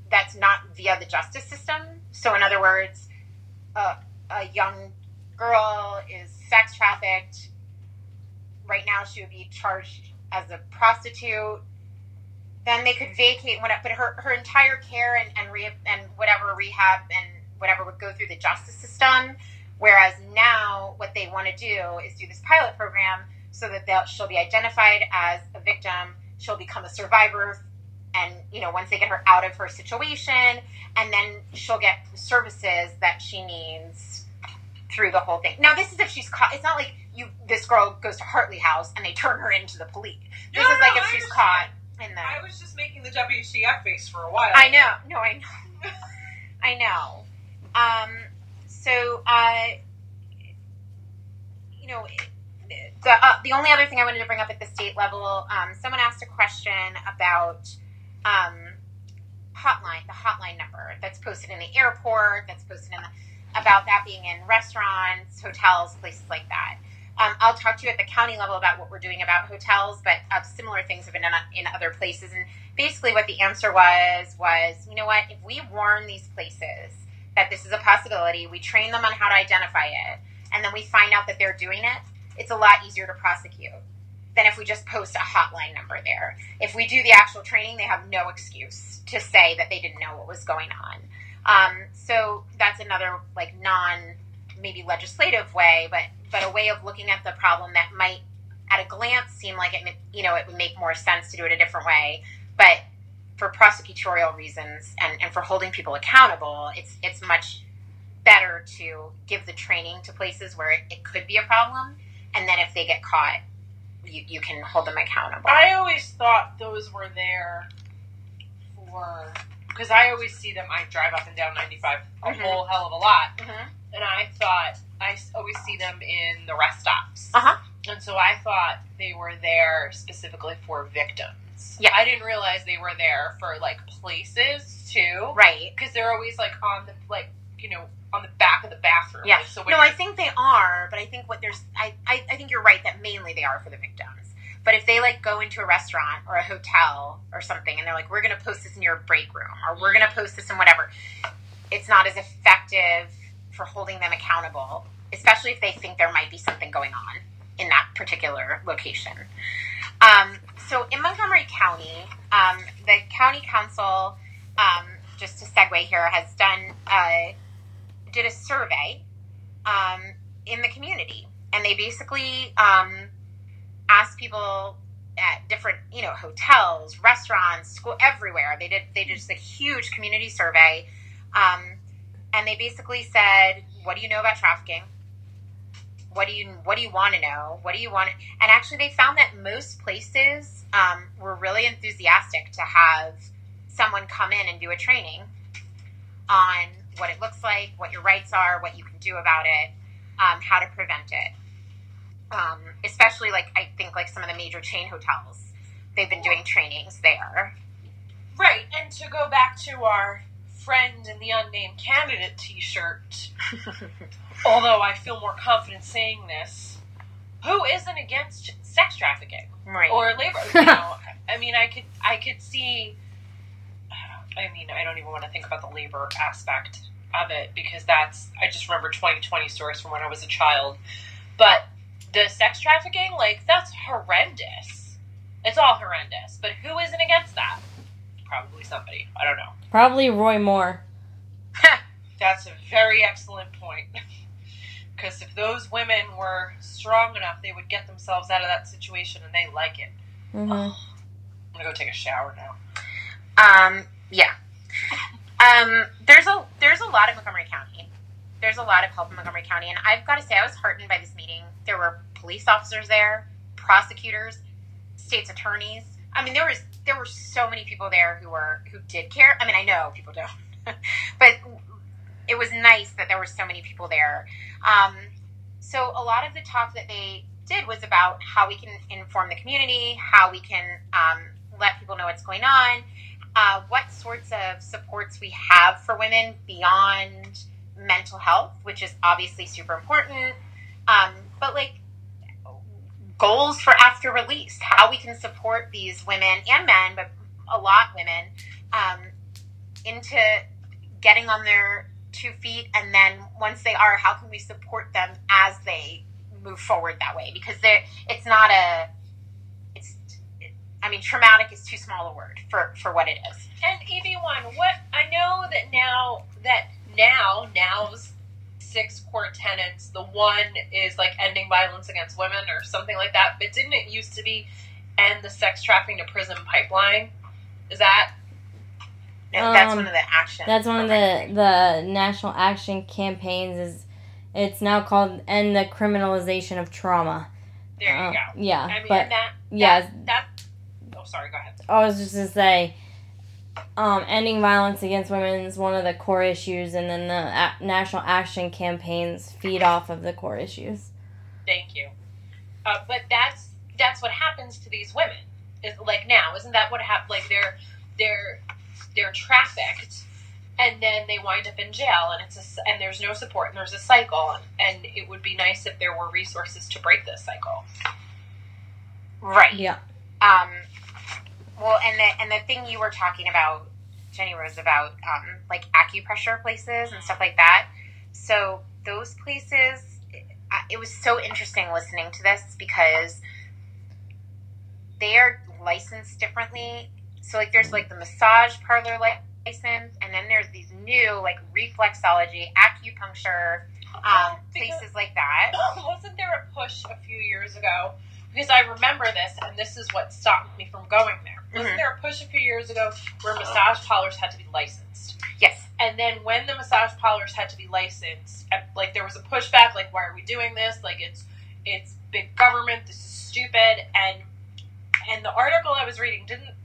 that's not via the justice system. So, in other words, a, a young girl is sex trafficked. Right now, she would be charged as a prostitute. Then they could vacate what, but her, her entire care and and, re, and whatever rehab and whatever would go through the justice system. Whereas now, what they want to do is do this pilot program so that she'll be identified as a victim. She'll become a survivor, and you know once they get her out of her situation, and then she'll get services that she needs through the whole thing. Now, this is if she's caught. It's not like you. This girl goes to Heartly House and they turn her into the police. This no, is like no, if she's caught in the. I was just making the WTF face for a while. I know. No, I know. I know. Um. So, uh, you know the, uh, the only other thing I wanted to bring up at the state level, um, someone asked a question about um, hotline, the hotline number that's posted in the airport, that's posted in the, about that being in restaurants, hotels, places like that. Um, I'll talk to you at the county level about what we're doing about hotels, but uh, similar things have been done in other places. And basically, what the answer was was, you know what? If we warn these places that this is a possibility, we train them on how to identify it, and then we find out that they're doing it, it's a lot easier to prosecute than if we just post a hotline number there. If we do the actual training, they have no excuse to say that they didn't know what was going on. Um, so that's another like non maybe legislative way, but but a way of looking at the problem that might at a glance seem like it you know it would make more sense to do it a different way, but for prosecutorial reasons and, and for holding people accountable, it's it's much better to give the training to places where it, it could be a problem and then if they get caught, you, you can hold them accountable. I always thought those were there for because I always see them. I drive up and down 95 a mm-hmm. whole hell of a lot, mm-hmm. and I thought I always see them in the rest stops. Uh-huh. And so I thought they were there specifically for victims. Yeah, I didn't realize they were there for like places too. Right, because they're always like on the like you know on the back of the bathroom. Yeah. Like, so no, I think they are, but I think what there's, I, I, I think you're right that mainly they are for the victims. But if they like go into a restaurant or a hotel or something and they're like, we're going to post this in your break room or we're going to post this in whatever, it's not as effective for holding them accountable, especially if they think there might be something going on in that particular location. Um, so in Montgomery County, um, the county council, um, just to segue here, has done uh, did a survey um, in the community, and they basically um, asked people at different, you know, hotels, restaurants, school, everywhere. They did they did just a huge community survey, um, and they basically said, "What do you know about trafficking? What do you What do you want to know? What do you want?" And actually, they found that most places um, were really enthusiastic to have someone come in and do a training on what it looks like, what your rights are, what you can do about it, um, how to prevent it. Um, especially like I think like some of the major chain hotels, they've been doing trainings there. Right, and to go back to our friend in the unnamed candidate T-shirt, although I feel more confident saying this, who isn't against sex trafficking right. or labor? You know, I mean, I could I could see I mean, I don't even want to think about the labor aspect of it because that's, I just remember 2020 stories from when I was a child. But the sex trafficking, like that's horrendous. It's all horrendous. But who isn't against that? Probably somebody. I don't know. Probably Roy Moore. That's a very excellent point. Because if those women were strong enough, they would get themselves out of that situation, and they like it. hmm I'm gonna go take a shower now. Um, yeah. Um, there's a there's a lot of Montgomery County. There's a lot of help in Montgomery County, and I've got to say I was heartened by this meeting. There were police officers there, prosecutors, state's attorneys. I mean, there was there were so many people there who were who did care. I mean, I know people don't, but it was nice that there were so many people there. Um, so a lot of the talk that they did was about how we can inform the community, how we can um, let people know what's going on, uh, what sorts of supports we have for women beyond mental health, which is obviously super important. Um, but like goals for after release, how we can support these women and men, but a lot women, um, into getting on their two feet, and then once they are, how can we support them as they move forward that way? Because it's not a I mean, traumatic is too small a word for for what it is. And EB1, what I know that now that now now's six core tenets. The one is like ending violence against women or something like that. But didn't it used to be end the sex trafficking to prison pipeline? Is that No, that's Um, one of the actions. That's one of the the national action campaigns. Is it's now called "End the Criminalization of Trauma." there? You Uh, go. Yeah, I mean, but that yeah, that, that. Oh, sorry. Go ahead. I was just gonna say, um, ending violence against women is one of the core issues, and then the a- national action campaigns feed off of the core issues. Thank you. Uh, but that's that's what happens to these women. Is like now, isn't that what happened? Like they're they're they're trafficked, and then they wind up in jail, and it's a, and there's no support, and there's a cycle, and, and it would be nice if there were resources to break this cycle. right. Yeah. Um, well, and the and the thing you were talking about, Jenny Rose, about um, like acupressure places and stuff like that. So those places, it was so interesting listening to this because they are licensed differently. So like, there's like the massage parlor license, and then there's these new like reflexology, acupuncture um, Because- places like that. Wasn't there a push a few years ago? Because I remember this, and this is what stopped me from going there. Wasn't Mhm. there a push a few years ago where massage parlors had to be licensed? Yes. And then when the massage parlors had to be licensed, uh, like there was a pushback, like why are we doing this? Like it's it's big government. This is stupid. And and the article I was reading didn't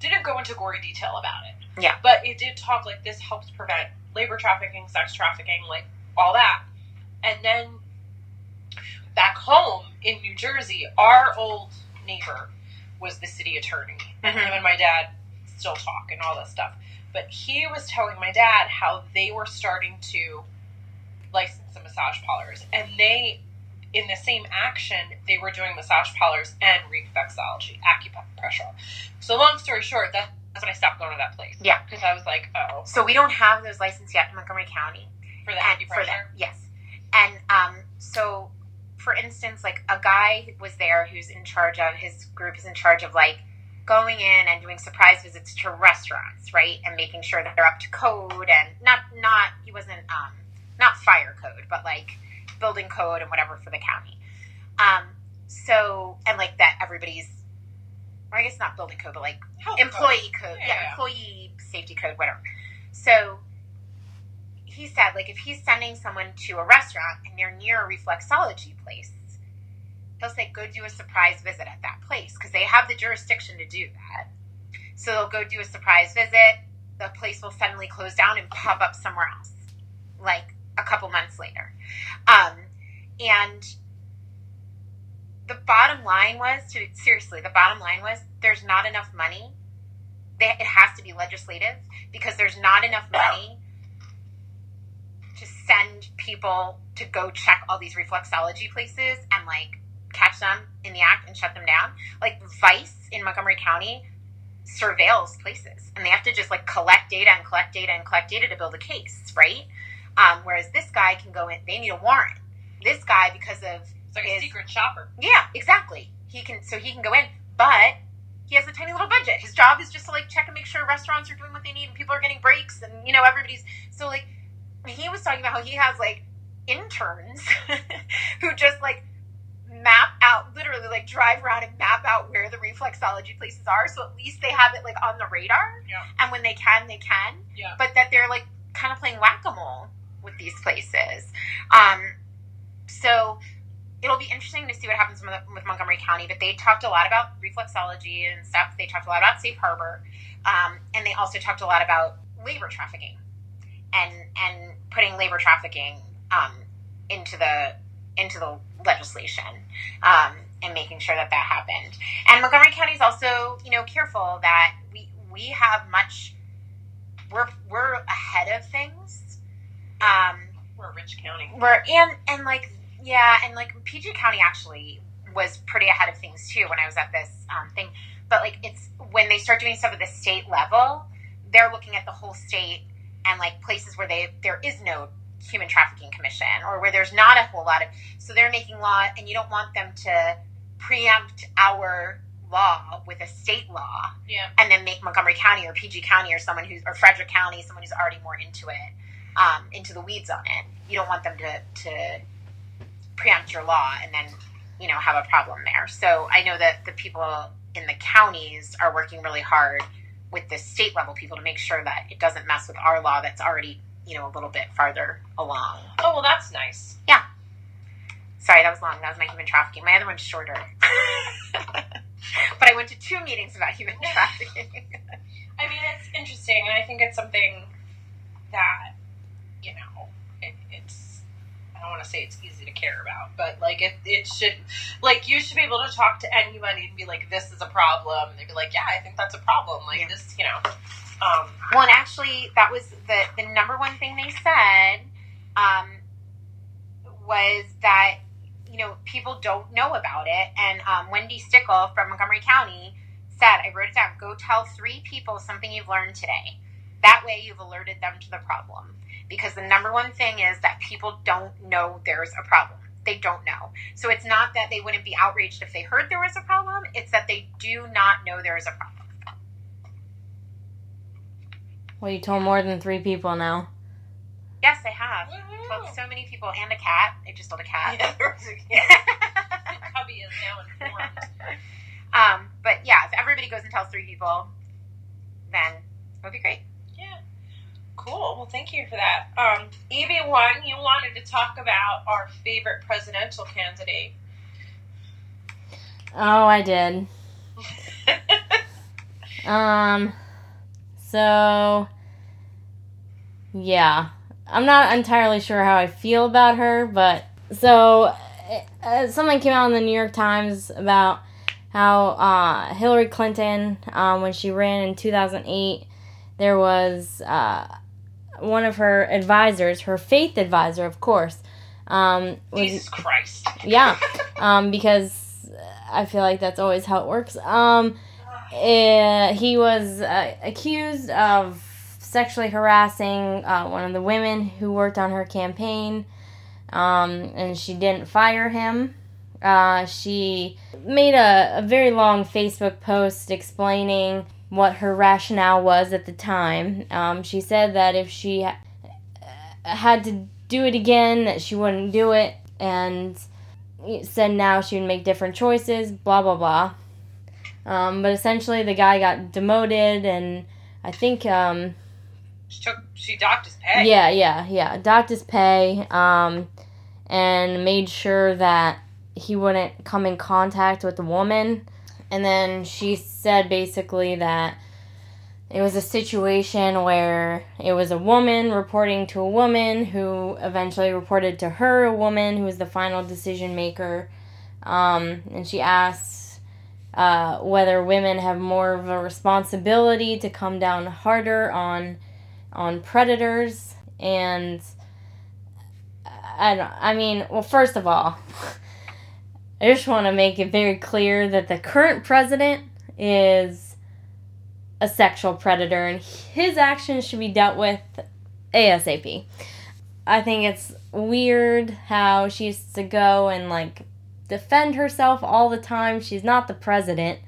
didn't go into gory detail about it. Yeah. But it did talk like this helps prevent labor trafficking, sex trafficking, like all that. And then back home in New Jersey, our old neighbor was the city attorney. And Mhm. him and my dad still talk and all this stuff. But he was telling my dad how they were starting to license the massage parlors. And they, in the same action, they were doing massage parlors and reflexology, acupressure. So, long story short, that, that's when I stopped going to that place. Yeah. Because I was like, oh, So we don't have those licenses yet in Montgomery County. for the and acupressure. for them, yes. And um, so, for instance, like a guy was there who's in charge of his group is in charge of like going in and doing surprise visits to restaurants, right, and making sure that they're up to code and not not he wasn't um not fire code, but like building code and whatever for the county. Um, so and like that everybody's. Or I guess not building code, but like Health employee code, Yeah, yeah, yeah. employee safety code, whatever. So he said, like, if he's sending someone to a restaurant and they're near a reflexology place, he'll say, go do a surprise visit at that place because they have the jurisdiction to do that. So they'll go do a surprise visit. The place will suddenly close down and pop up somewhere else, like a couple months later. Um, and the bottom line was to seriously, the bottom line was there's not enough money. It has to be legislative because there's not enough money to send people to go check all these reflexology places and like catch them in the act and shut them down. Like Vice in Montgomery County surveils places and they have to just like collect data and collect data and collect data to build a case, right? Um, whereas this guy can go in, they need a warrant. This guy, because of It's like a secret shopper. Yeah, exactly. He can so he can go in, but he has a tiny little budget. His job is just to like check and make sure restaurants are doing what they need and people are getting breaks and you know everybody's so like he was talking about how he has like interns who just like map out literally like drive around and map out where the reflexology places are so at least they have it like on the radar Yeah. and when they can they can Yeah. but that they're like kind of playing whack-a-mole with these places um so it'll be interesting to see what happens with, with Montgomery County. But they talked a lot about reflexology and stuff. They talked a lot about safe harbor, um, and they also talked a lot about labor trafficking and and putting labor trafficking um, into the into the legislation um, and making sure that that happened. And Montgomery County is also you know careful that we we have much we're we're ahead of things. Um, We're a rich county. we're and and like yeah, and like PG County actually was pretty ahead of things too when I was at this um, thing. But like it's when they start doing stuff at the state level, they're looking at the whole state and like places where they there is no human trafficking commission or where there's not a whole lot of so they're making law and you don't want them to preempt our law with a state law Yeah. and then make Montgomery County or PG County or someone who's or Frederick County someone who's already more into it um, into the weeds on it. You don't want them to to preempt your law and then you know have a problem there. So I know that the people in the counties are working really hard with the state level people to make sure that it doesn't mess with our law that's already you know a little bit farther along. Oh well, that's nice. Yeah. Sorry, that was long. That was my human trafficking. My other one's shorter. but I went to two meetings about human trafficking. I mean, it's interesting, and I think it's something that you know, it, it's. I don't want to say it's easy to care about, but like it, it should, like you should be able to talk to anybody and be like, "This is a problem," and they'd be like, "Yeah, I think that's a problem." Like Yeah. this, you know. Um, Well, and actually, that was the the number one thing they said um, was that you know people don't know about it. And um, Wendy Stickle from Montgomery County said, "I wrote it down. Go tell three people something you've learned today. That way, you've alerted them to the problem. Because the number one thing is that people don't know there's a problem." They don't know. So it's not that they wouldn't be outraged if they heard there was a problem. It's that they do not know there is a problem. Well, you told more than three people now. Yes, I have. told so many people and a cat. I just told a cat. Yeah, there was a- Cubby is now informed. um, but yeah, if everybody goes and tells three people, then it would be great. Yeah. Cool. Well, thank you for that. Um, Evie, one, you wanted to talk about our favorite presidential candidate. Oh, I did. Um, so yeah, I'm not entirely sure how I feel about her, but so uh, something came out in the New York Times about how uh, Hillary Clinton, um, when she ran in 2008, there was uh, one of her advisors, her faith advisor, of course, um, was Jesus Christ. yeah, um, because I feel like that's always how it works. Um, eh, he was uh, accused of sexually harassing uh, one of the women who worked on her campaign, um, and she didn't fire him. Uh, she made a, a very long Facebook post explaining what her rationale was at the time. Um, she said that if she ha- had to do it again, that she wouldn't do it, and said now she would make different choices, blah, blah, blah. Um, but essentially, the guy got demoted, and I think, um, She took, she docked his pay. yeah, yeah, yeah, docked his pay, um, and made sure that he wouldn't come in contact with the woman. And then she said basically that it was a situation where it was a woman reporting to a woman who eventually reported to her, a woman who was the final decision maker. Um, and she asked uh, whether women have more of a responsibility to come down harder on on predators and I don't I mean, well first of all, I just want to make it very clear that the current president is a sexual predator and his actions should be dealt with ASAP. I think it's weird how she used to go and like defend herself all the time. She's not the president.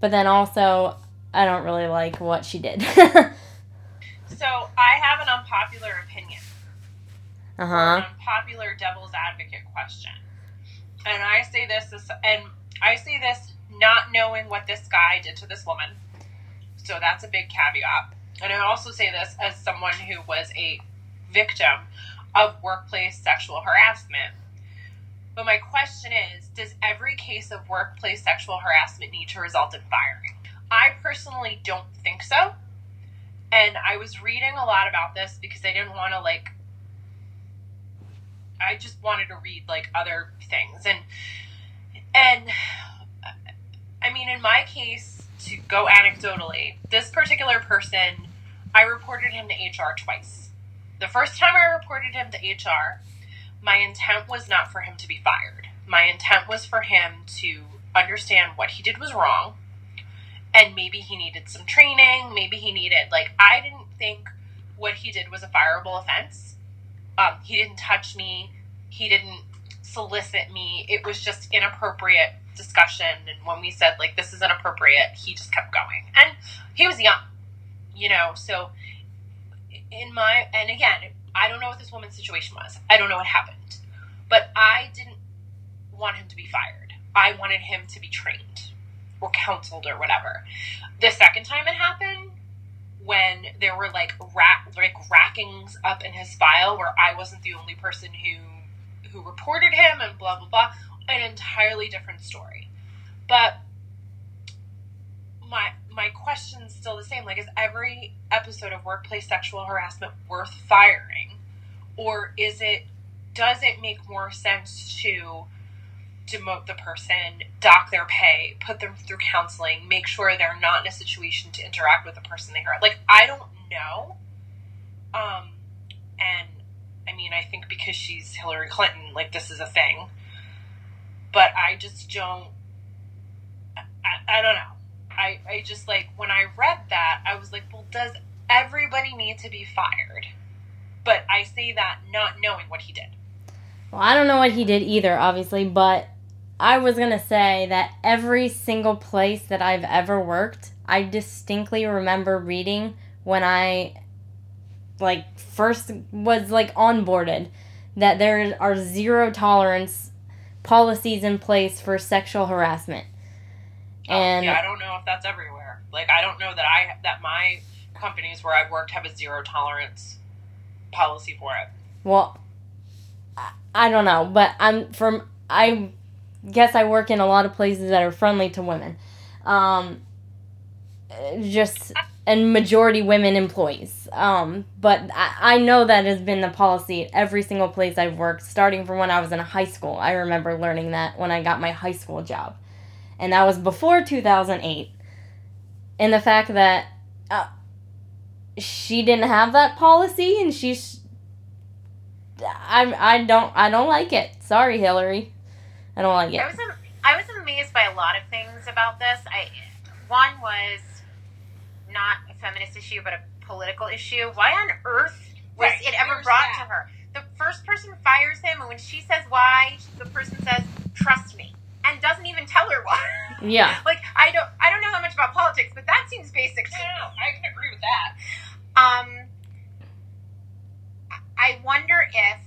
But then also, I don't really like what she did. uh So I have an unpopular opinion, an huh. unpopular devil's advocate question, and I say this, as, and I say this not knowing what this guy did to this woman. So that's a big caveat. And I also say this as someone who was a victim of workplace sexual harassment. But my question is Does every case of workplace sexual harassment need to result in firing? I personally don't think so. And I was reading a lot about this because I didn't want to, like, I just wanted to read, like, other things. And, and, I mean, in my case, to go anecdotally, this particular person, I reported him to HR twice. The first time I reported him to HR, my intent was not for him to be fired. My intent was for him to understand what he did was wrong and maybe he needed some training. Maybe he needed, like, I didn't think what he did was a fireable offense. Um, he didn't touch me, he didn't solicit me. It was just inappropriate discussion. And when we said, like, this is inappropriate, he just kept going. And he was young, you know, so in my, and again, I don't know what this woman's situation was. I don't know what happened. But I didn't want him to be fired. I wanted him to be trained or counseled or whatever. The second time it happened, when there were like rack, like rackings up in his file where I wasn't the only person who who reported him and blah blah blah, an entirely different story. But my my question's still the same. Like, is every episode of workplace sexual harassment worth firing, or is it? Does it make more sense to demote the person, dock their pay, put them through counseling, make sure they're not in a situation to interact with the person they hurt? Like, I don't know. Um, and I mean, I think because she's Hillary Clinton, like this is a thing. But I just don't. I, I, don't know. I, I just like when I read that, I was like, well, does everybody need to be fired? But I say that not knowing what he did. Well, I don't know what he did either, obviously, but I was gonna say that every single place that I've ever worked, I distinctly remember reading when I like first was like onboarded that there are zero tolerance policies in place for sexual harassment. And um, yeah, I don't know if that's everywhere. Like, I don't know that I that my companies where I've worked have a zero tolerance policy for it. Well, I- I don't know, but I'm from. I guess I work in a lot of places that are friendly to women. Um, just and majority women employees. Um, but I, I know that has been the policy at every single place I've worked, starting from when I was in high school. I remember learning that when I got my high school job, and that was before two thousand eight. And the fact that uh, she didn't have that policy, and she's I I don't I don't like it. Sorry, Hillary. I don't like it. I it. was am- I was amazed by a lot of things about this. I one was not a feminist issue, but a political issue. Why on earth was Right, it ever where's brought that? to her? The first person fires him, and when she says why, the person says, "Trust me," and doesn't even tell her why. Yeah. like I don't I don't know how much about politics, but that seems basic to No, me. no, no, I can agree with that. Um, I wonder if,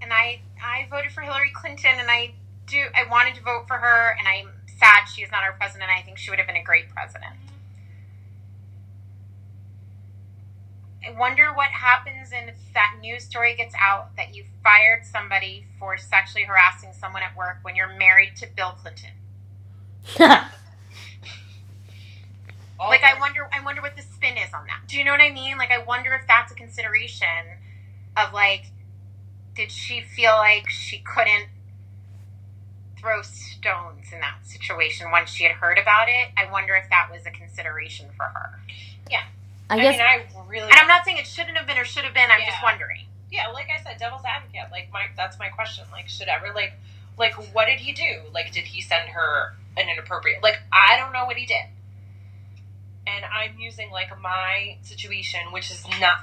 and I I voted for Hillary Clinton, and I do I wanted to vote for her, and I'm sad she is not our president. I think she would have been a great president. I wonder what happens if that news story gets out that you fired somebody for sexually harassing someone at work when you're married to Bill Clinton. Like I wonder I wonder what the spin is on that. Do you know what I mean? Like I wonder if that's a consideration of like did she feel like she couldn't throw stones in that situation once she had heard about it? I wonder if that was a consideration for her. I I guess mean, I really. And I'm not saying it shouldn't have been or should have been. I'm just wondering. Yeah, like I said, devil's advocate. Like my, that's my question. Like, should ever like, like, what did he do? Like, did he send her an inappropriate? Like, I don't know what he did. And I'm using like my situation, which is not.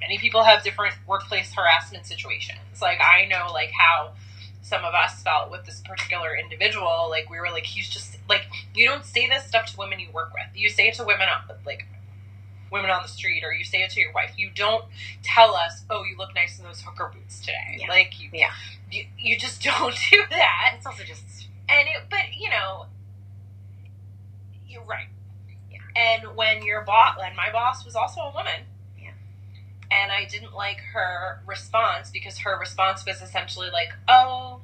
Many people have different workplace harassment situations. Like I know like how some of us felt with this particular individual. Like we were like, he's just like you don't say this stuff to women you work with. You say it to women on like women on the street, or you say it to your wife. You don't tell us, oh, you look nice in those hooker boots today. Yeah. Like you, Yeah. you, you just don't do that. It's also just And it, but you know, you're right. Yeah. And when your boss, and my boss was also a woman. And I didn't like her response because her response was essentially like, "Oh,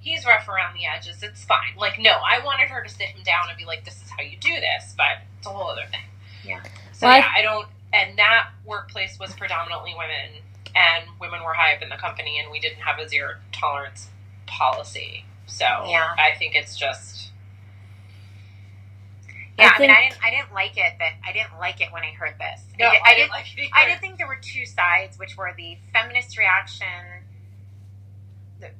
he's rough around the edges. It's fine." Like, no, I wanted her to sit him down and be like, "This is how you do this," but it's a whole other thing. Yeah. So Well, I- yeah, I don't. And that workplace was predominantly women, and women were high up in the company, and we didn't have a zero tolerance policy. So Yeah. I think it's just yeah. I I, mean, I didn't I didn't like it that I didn't like it when I heard this. no. I, did, I didn't. like it I did think there were two sides, which were the feminist reaction. The,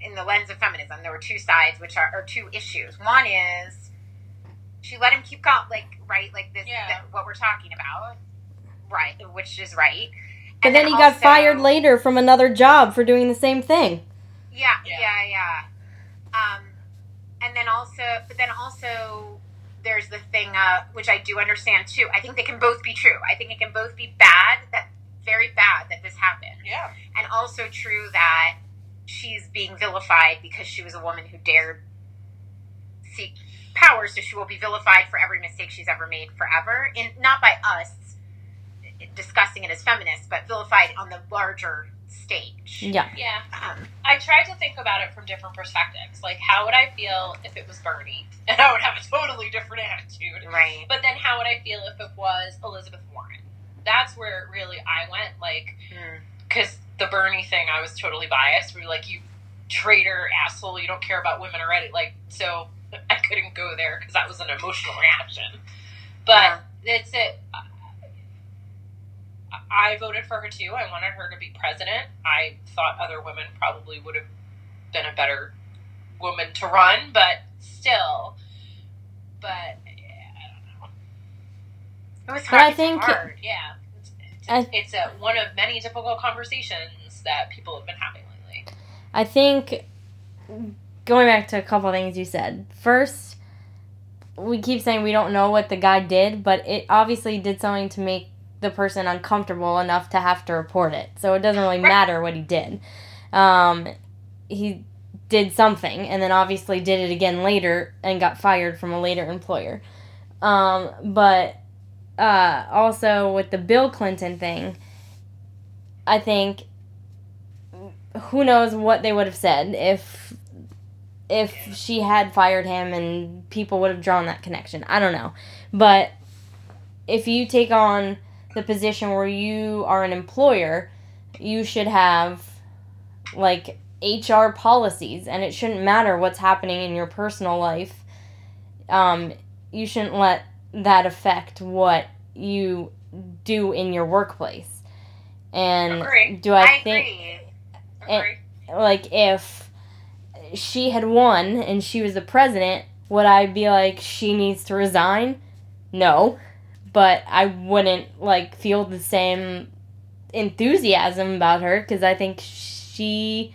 in the lens of feminism, there were two sides, which are or two issues. One is she let him keep going, like right, like this, Yeah. that, what we're talking about, right, which is right. But And then, he got fired later from another job for doing the same thing. Yeah, Yeah. yeah, yeah. Um, and then also, but then also, there's the thing, uh, which I do understand too. I think they can both be true. I think it can both be bad, that very bad that this happened, Yeah. and also true that she's being vilified because she was a woman who dared seek power, so she will be vilified for every mistake she's ever made forever. In not by us discussing it as feminists, but vilified on the larger stage. Yeah. Yeah. Um, I tried to think about it from different perspectives. Like, how would I feel if it was Bernie? And I would have a totally different attitude. right. But then, how would I feel if it was Elizabeth Warren? That's where really I went. Like, Mm. because the Bernie thing, I was totally biased. We were like, you traitor asshole, you don't care about women already. Like, so I couldn't go there because that was an emotional reaction. But Yeah. it's it. I voted for her too. I wanted her to be president. I thought other women probably would have been a better woman to run, but still. But eh, I don't know. It was But hard. I think- hard. Yeah, it's, it's, I- it's a, one of many difficult conversations that people have been having lately. I think going back to a couple things you said. First, we keep saying we don't know what the guy did, but it obviously did something to make the person uncomfortable enough to have to report it. So it doesn't really matter what he did. Um, he did something, and then obviously did it again later and got fired from a later employer. Um, but uh, also with the Bill Clinton thing, I think who knows what they would have said if if she had fired him and people would have drawn that connection. I don't know. But if you take on the position where you are an employer, you should have like HR policies and it shouldn't matter what's happening in your personal life. Um, you shouldn't let that affect what you do in your workplace. And Agree. do I, I think. Agree. like if she had won and she was the president, would I be like she needs to resign? No. But I wouldn't like feel the same enthusiasm about her cuz I think she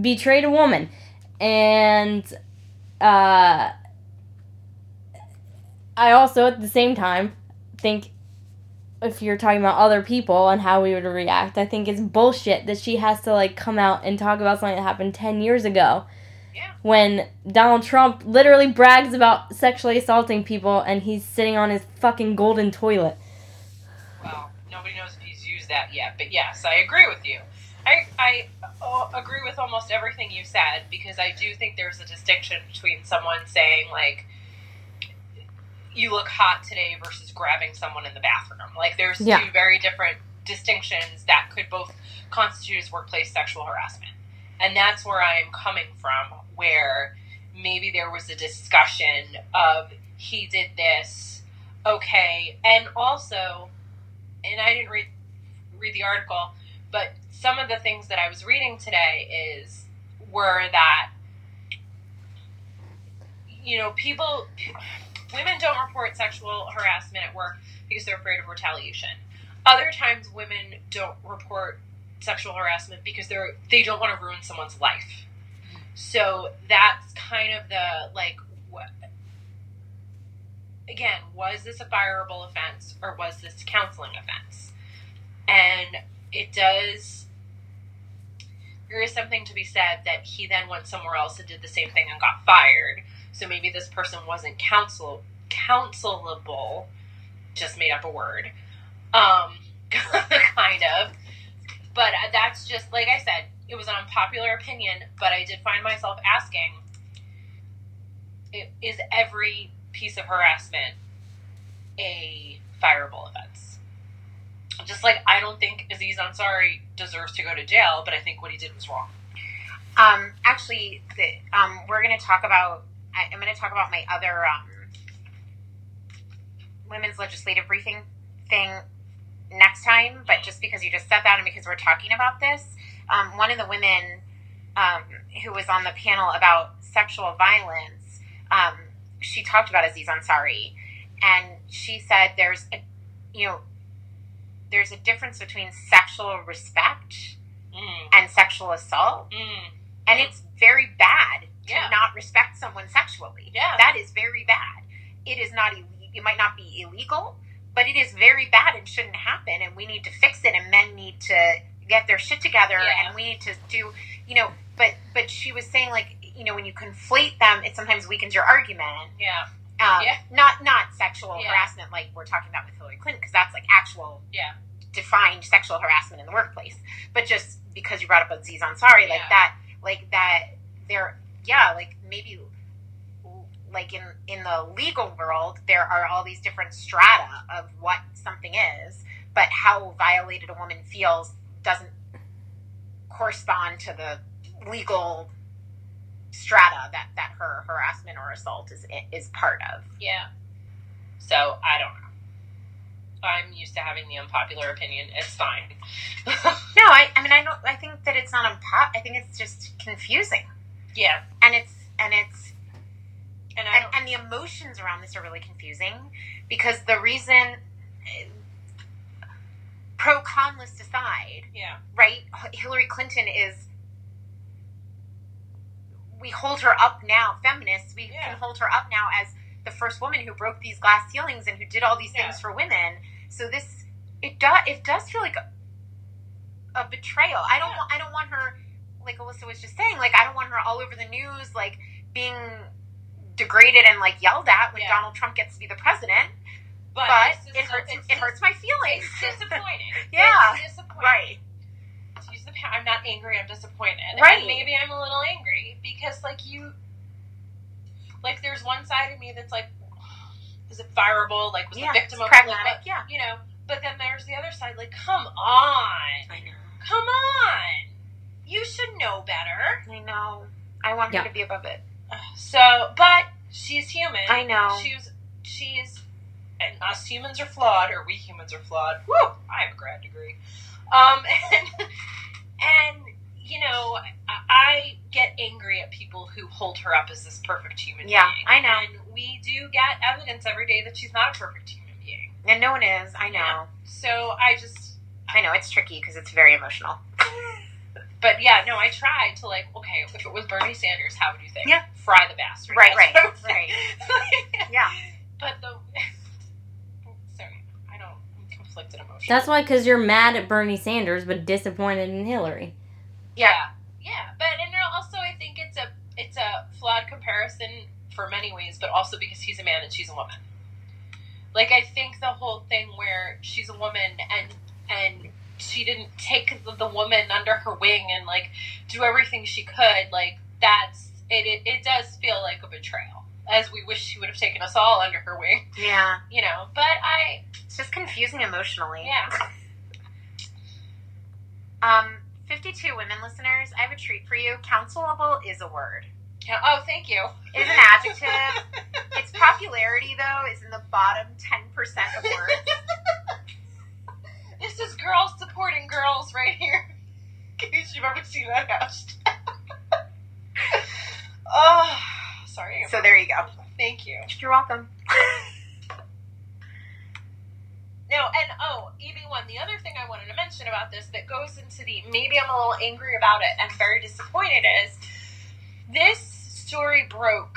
betrayed a woman. And uh I also at the same time think if you're talking about other people and how we would react, I think it's bullshit that she has to like come out and talk about something that happened 10 years ago. Yeah. When Donald Trump literally brags about sexually assaulting people and he's sitting on his fucking golden toilet. Well, nobody knows if he's used that yet, but yes, I agree with you. I, I uh, agree with almost everything you said because I do think there's a distinction between someone saying, like, you look hot today versus grabbing someone in the bathroom. Like, there's Yeah. two very different distinctions that could both constitute as workplace sexual harassment. And that's where I'm coming from, where maybe there was a discussion of he did this, okay, and also, and I didn't read read the article, but some of the things that I was reading today is were that you know people women don't report sexual harassment at work because they're afraid of retaliation. Other times women don't report sexual harassment because they're they don't want to ruin someone's life. So that's kind of the like what again, was this a fireable offense or was this a counseling offense? And it does there is something to be said that he then went somewhere else and did the same thing and got fired. So maybe this person wasn't counsel counselable, just made up a word. Um kind of. But that's just like I said, it was an unpopular opinion, but I did find myself asking is every piece of harassment a fireable offense? Just like I don't think Aziz Ansari deserves to go to jail, but I think what he did was wrong. Um, actually, the, um, we're going to talk about. I, I'm going to talk about my other um, women's legislative briefing thing next time. But just because you just said that, and because we're talking about this, um, one of the women um, who was on the panel about sexual violence, um, she talked about Aziz Ansari, and she said there's a, you know, there's a difference between sexual respect Mm. and sexual assault, Mm. and it's very bad to Yeah. not respect someone sexually. Yeah. That is very bad. It is not. It might not be illegal, but it is very bad and shouldn't happen. And we need to fix it. And men need to get their shit together. Yeah. And we need to do. You know. But but she was saying like you know when you conflate them, it sometimes weakens your argument. Yeah. Um, Yeah. Not not sexual Yeah. harassment like we're talking about with Hillary Clinton because that's like actual Yeah. defined sexual harassment in the workplace. But just because you brought up Aziz Ansari, like that, like that, there, yeah, like maybe, like in in the legal world, there are all these different strata of what something is, but how violated a woman feels doesn't correspond to the legal strata that that her harassment or assault is is part of. Yeah. So I don't know. I'm used to having the unpopular opinion. It's fine. No, I, I mean, I don't. I think that it's not unpop. I think it's just confusing, yeah. and it's and it's And I and, and the emotions around this are really confusing because the reason pro con list aside, yeah. right? Hillary Clinton is. We hold her up now, feminists. We Yeah. can hold her up now as the first woman who broke these glass ceilings and who did all these things Yeah. for women. So this, it does, it does feel like a, a betrayal. I don't, Yeah. want, I don't want her, like Elissa was just saying, like I don't want her all over the news, like being degraded and like yelled at when. Donald Trump gets to be the president. But, But this it hurts, it's it hurts my feelings. It's disappointing. Yeah. It's disappointing. right. To use the pa- I'm not angry. I'm disappointed. Right. And maybe I'm a little angry because, like, you, like, there's one side of me that's like, is it fireable? Like, was Yeah. the victim of pragmatic. Yeah. You know. But then there's the other side. Like, come on, I know. come on. You should know better. I know. I want Yeah. her to be above it. So, but she's human. I know. She's she's and us humans are flawed, or we humans are flawed. Woo! I have a grad degree. Um, and, and you know, I, get angry at people who hold her up as this perfect human Yeah, being. I know. And we do get evidence every day that she's not a perfect human being. And no one is. I know. Yeah. So I just, I know. It's tricky because it's very emotional. but yeah, no, I tried to like, okay, if it was Bernie Sanders, how would you think? Yeah. Fry the bastard. Right, right, what I would say. right. Yeah. But the sorry, I don't I'm conflicted emotions. That's why, because you're mad at Bernie Sanders but disappointed in Hillary. yeah, yeah. But and also I think it's a it's a flawed comparison for many ways, but also because he's a man and she's a woman. Like I think the whole thing where she's a woman and and she didn't take the, the woman under her wing and like do everything she could. Like that's it. It, it does feel like a betrayal, as we wish she would have taken us all under her wing. Yeah. You know, but I It's just confusing emotionally. yeah. Um, 52 women listeners, I have a treat for you. Counselable is a word. Oh, thank you. Is an adjective. its popularity, though, is in the bottom 10% of words. This is girls supporting girls right here. In case you've ever seen that hashtag. oh, sorry. So there you go. Thank you. You're welcome. No, and oh, EB1, the other thing I wanted to mention about this that goes into the maybe I'm a little angry about it and very disappointed is this story broke.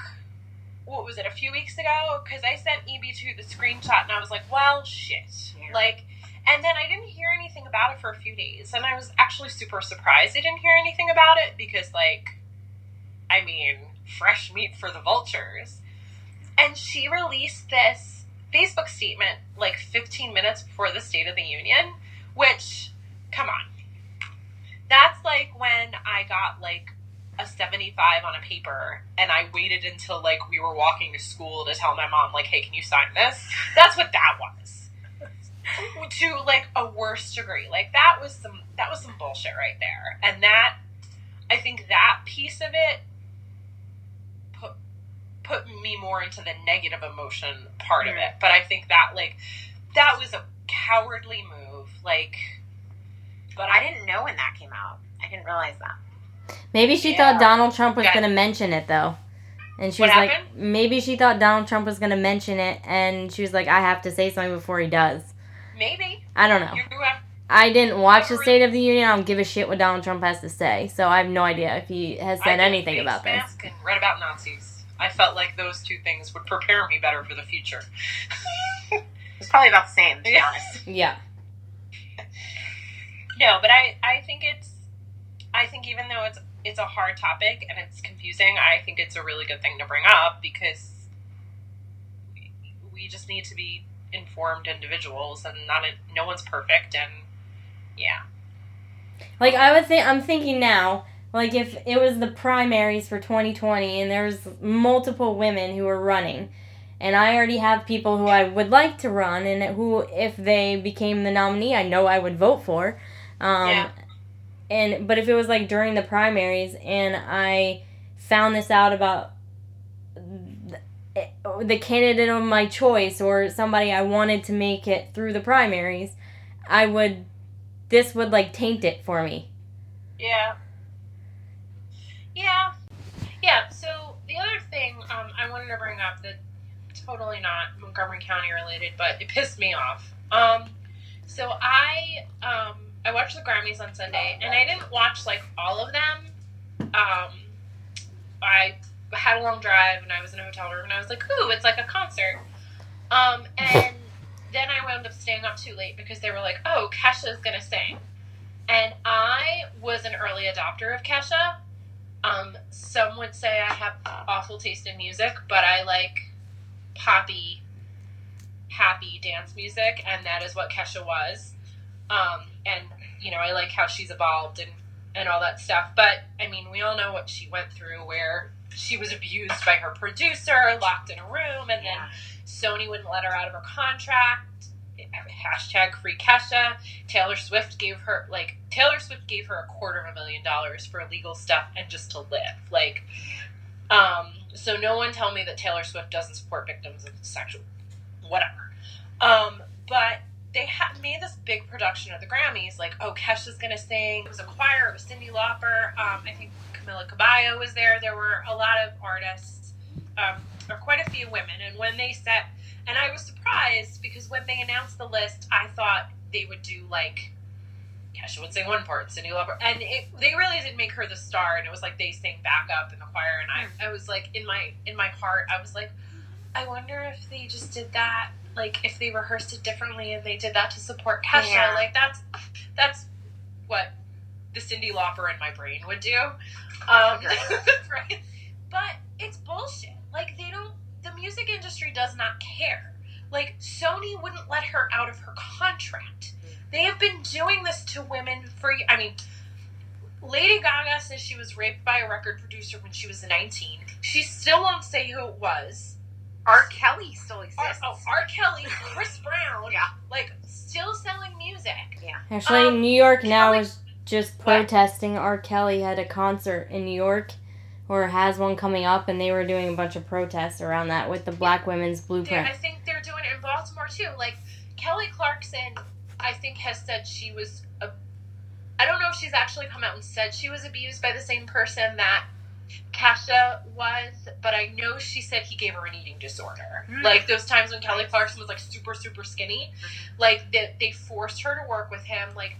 What was it? A few weeks ago? Because I sent EB2 the screenshot, and I was like, "Well, shit." Yeah. Like, and then I didn't hear anything about it for a few days, and I was actually super surprised I didn't hear anything about it because, like, I mean, fresh meat for the vultures. And she released this Facebook statement like 15 minutes before the State of the Union, which, come on. That's like when I got like a 75 on a paper and I waited until like we were walking to school to tell my mom, like, hey, can you sign this? That's what that was. to like a worse degree. Like that was some that was some bullshit right there. And that I think that piece of it put me more into the negative emotion part of it. But I think that like that was a cowardly move. Like But I didn't know when that came out. I didn't realize that. Maybe she Yeah. thought Donald Trump was Yeah. going to mention it though. And she What was like, maybe she thought Donald Trump was going to mention it, and she was like, I have to say something before he does. maybe I don't know. you have I didn't watch the State of the Union. I don't give a shit what Donald Trump has to say. So I have no idea if he has said did anything about this. mask and read about Nazis. I felt like those two things would prepare me better for the future. It's probably about the same, to be Yeah. honest. Yeah. No, but I I think it's I think even though it's it's a hard topic and it's confusing, I think it's a really good thing to bring up because we, we just need to be informed individuals and not a, no one's perfect and yeah. Like I would think, I'm thinking now, like if it was the primaries for 2020 and there's multiple women who are running, and I already have people who I would like to run and who, if they became the nominee, I know I would vote for. Um, Yeah. And but if it was like during the primaries and I found this out about the, candidate of my choice or somebody I wanted to make it through the primaries, I would this would like taint it for me. Yeah. Yeah. So the other thing um, I wanted to bring up that totally not Montgomery County related, but it pissed me off. Um, so I um, I watched the Grammys on Sunday, and I didn't watch like all of them. Um, I had a long drive, and I was in a hotel room, and I was like, "Ooh, it's like a concert." Um, and then I wound up staying up too late because they were like, "Oh, Kesha's gonna sing." And I was an early adopter of Kesha. Um, some would say I have awful taste in music, but I like poppy, happy dance music, and that is what Kesha was. Um, and you know, I like how she's evolved and and all that stuff. But I mean, we all know what she went through, where she was abused by her producer, locked in a room, and then Sony wouldn't let her out of her contract. Hashtag free Kesha. Taylor Swift gave her like Taylor Swift gave her a quarter of a million dollars for illegal stuff and just to live. Like, um, so no one tell me that Taylor Swift doesn't support victims of sexual whatever. Um, but they had made this big production of the Grammys, like, oh, Kesha's gonna sing. It was a choir. It was Cyndi Lauper. Um, I think Camila Cabello was there. There were a lot of artists, um, or quite a few women. And when they set, and I was surprised because when they announced the list, I thought they would do like Kesha would sing one part, Cyndi Lauper, and it, they really didn't make her the star. And it was like they sang backup in the choir, and I, I was like in my in my heart, I was like, I wonder if they just did that, like if they rehearsed it differently and they did that to support Kesha. Yeah. Like that's that's what the Cyndi Lauper in my brain would do. Um, right? But it's bullshit. Like they don't. The music industry does not care. Like Sony wouldn't let her out of her contract. They have been doing this to women for. I mean, Lady Gaga says she was raped by a record producer when she was 19. She still won't say who it was. R. Kelly still R- exists. oh, R. Kelly, Chris Brown, Yeah. like still selling music. Yeah. Actually, Um, New York now Kelly- is just What? protesting. R. Kelly had a concert in New York, or has one coming up, and they were doing a bunch of protests around that with the Black Women's They- Blueprint. I think they're doing it in Baltimore too. Like Kelly Clarkson, I think has said she was. A, I don't know if she's actually come out and said she was abused by the same person that Kesha was, but I know she said he gave her an eating disorder. Mm. Like those times when Kelly Clarkson was like super super skinny, like they, they forced her to work with him. Like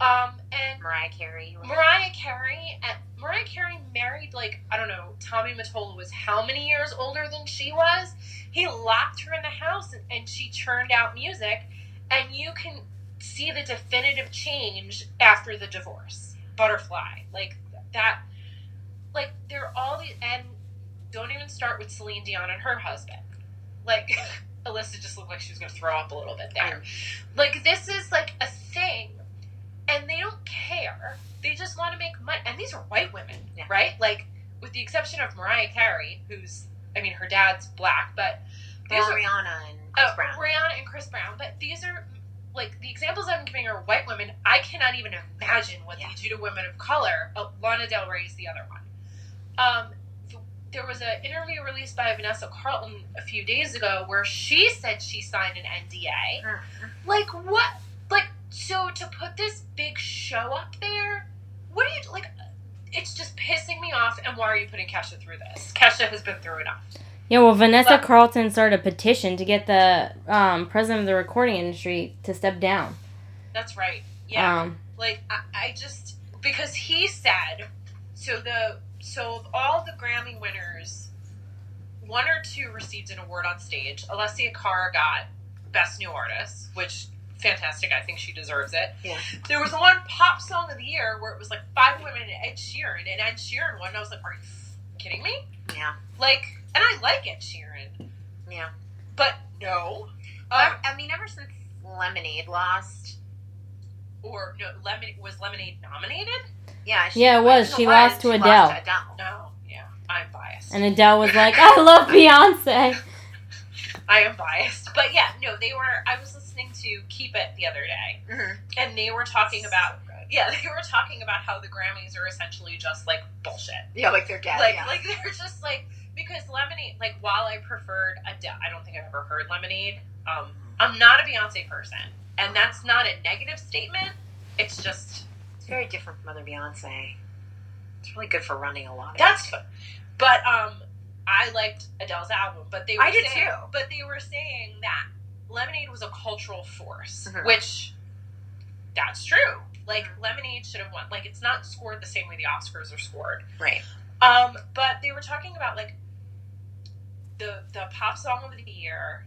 Um, and Mariah Carey. Mariah Carey and Mariah Carey married like I don't know. Tommy Mottola was how many years older than she was? He locked her in the house and, and she churned out music, and you can see the definitive change after the divorce. Butterfly, like that, like they're all the and don't even start with Celine Dion and her husband. Like Elissa just looked like she was gonna throw up a little bit there. Like this is like a thing, and they don't care. They just want to make money, and these are white women, Yeah. right? Like with the exception of Mariah Carey, who's I mean her dad's black, but these Or are Rihanna and Chris uh, Brown. Rihanna and Chris Brown. But these are like the examples I'm giving are white women. I cannot even imagine what Yeah. they do to women of color. Oh, Lana Del Rey is the other one. Um, th- there was an interview released by Vanessa Carlton a few days ago where she said she signed an NDA. Mhm. Like what? Like so to put this big show up there? What do you like? It's just pissing me off. And why are you putting Kesha through this? Kesha has been through enough. Yeah, well, Vanessa But- Carlton started a petition to get the um, president of the recording industry to step down. That's right. Yeah. Um, like I, I just because he said so the so of all the Grammy winners, one or two received an award on stage. Alessia Cara got Best New Artist, which fantastic. I think she deserves it. Yeah. There was one pop song of the year where it was like five women and Ed Sheeran, and Ed Sheeran won. And I was like, are you kidding me? Yeah. Like, and I like Ed Sheeran, Yeah. but no. I, Um, I mean, ever since Lemonade lost, or no, Lemon was Lemonade nominated? yeah, Yeah, it was. no, She it lost to Adele. Adele. No, yeah, I'm biased. and Adele was like, I love Beyonce. I am biased, but yeah, no, they were. I was listening to Keep It the other day, Mhm. and they were talking about yeah, they were talking about how the Grammys are essentially just like bullshit. Yeah, like they're dead. like yeah. like they're just like because Lemonade. Like while I preferred Adele, I don't think I've ever heard Lemonade. Um, I'm not a Beyonce person, and that's not a negative statement. It's just it's very different from other Beyonce. It's really good for running a lot. Of that's. But um, I liked Adele's album, but they were I did saying, too. But they were saying that Lemonade was a cultural force, Mhm. which that's true. Like Lemonade should have won. Like it's not scored the same way the Oscars are scored. right. Um, but they were talking about like the the pop song of the year,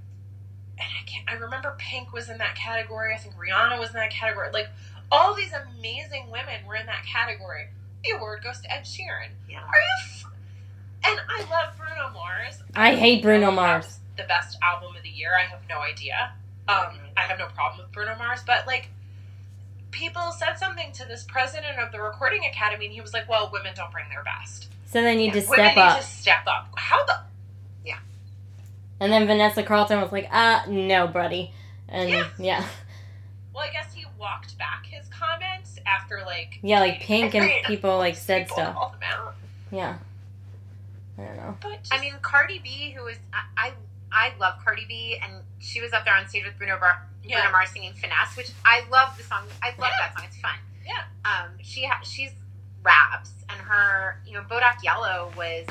and I can't. I remember Pink was in that category. I think Rihanna was in that category. Like all these amazing women were in that category. The award goes to Ed Sheeran. Yeah. Are you? F- and I love Bruno Mars. I hate Bruno know Mars. Was The best album of the year. I have no idea. Um, I have no problem with Bruno Mars, but like. People said something to this president of the Recording Academy, and he was like, "Well, women don't bring their best." So they need to Women step need up. to step up. How the Yeah. And then Vanessa Carlton was like, uh, no, buddy. And Yeah. yeah. well? I guess he walked back his comments after like Yeah, like Pink and people like said people stuff. called out. Yeah. I don't know. But just, I mean, Cardi B, who is I, I I love Cardi B, and she was up there on stage with Bruno Bar, yeah, Bruno Mars singing "Finesse," which I love the song. I love Yeah. that song. It's fun. Yeah. Um, she ha- she's raps, and her you know Bodak Yellow was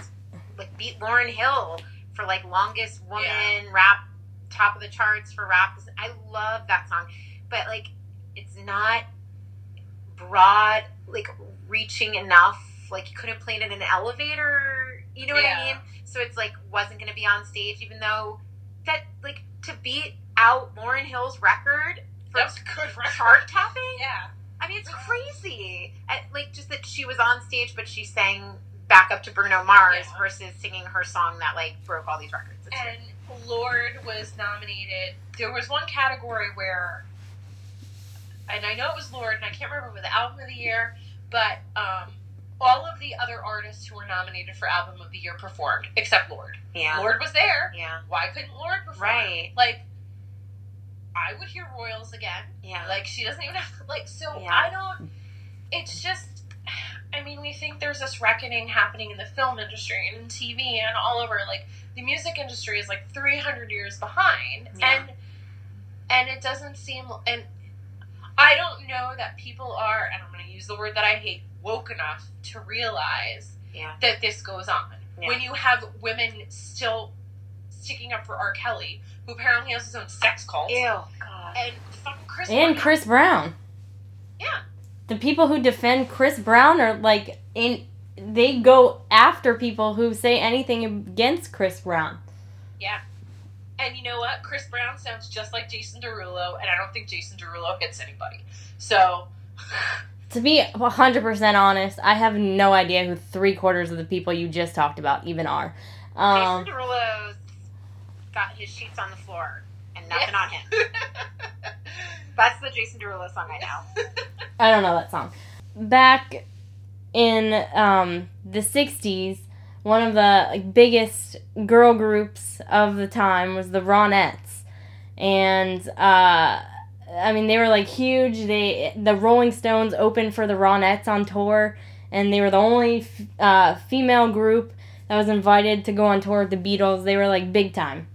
like beat Lauryn Hill for like longest woman Yeah. rap top of the charts for rap. I love that song, but like it's not broad like reaching enough. Like you couldn't play it in an elevator. You know what I mean? So it's like wasn't going to be on stage, even though that like to beat out Lauryn Hill's record for that's good record. chart topping. Yeah, I mean, it's crazy. I, like just that she was on stage, but she sang back up to Bruno Mars Yeah. versus singing her song that like broke all these records. It's and Lorde was nominated. There was one category where, and I know it was Lorde, and I can't remember the album of the year, but um, all of the other artists who were nominated for album of the year performed except Lorde. yeah, Lorde was there. yeah, Why couldn't Lorde perform? Right. Like, I would hear Royals again. yeah. Like she doesn't even have like so Yeah. I don't it's just I mean we think there's this reckoning happening in the film industry and in TV and all over like the music industry is like 300 years behind Yeah. and and it doesn't seem and I don't know that people are and I'm going to use the word that I hate woke enough to realize Yeah. that this goes on Yeah. when you have women still sticking up for R. Kelly who apparently has his own sex cult Ew, God. and fucking Chris And Brown. Chris Brown. Yeah. the people who defend Chris Brown are like in they go after people who say anything against Chris Brown. Yeah. And you know what? Chris Brown sounds just like Jason Derulo, and I don't think Jason Derulo hits anybody. So, To be 100% honest, I have no idea who three quarters of the people you just talked about even are. Um, Jason Derulo's got his sheets on the floor and nothing on him. That's the Jason Derulo song I know. I don't know that song. Back in um, the 60s, one of the like, biggest girl groups of the time was the Ronettes. And uh, I mean, they were like huge. They the Rolling Stones opened for the Ronettes on tour, and they were the only f- uh, female group that was invited to go on tour with the Beatles. They were like big time,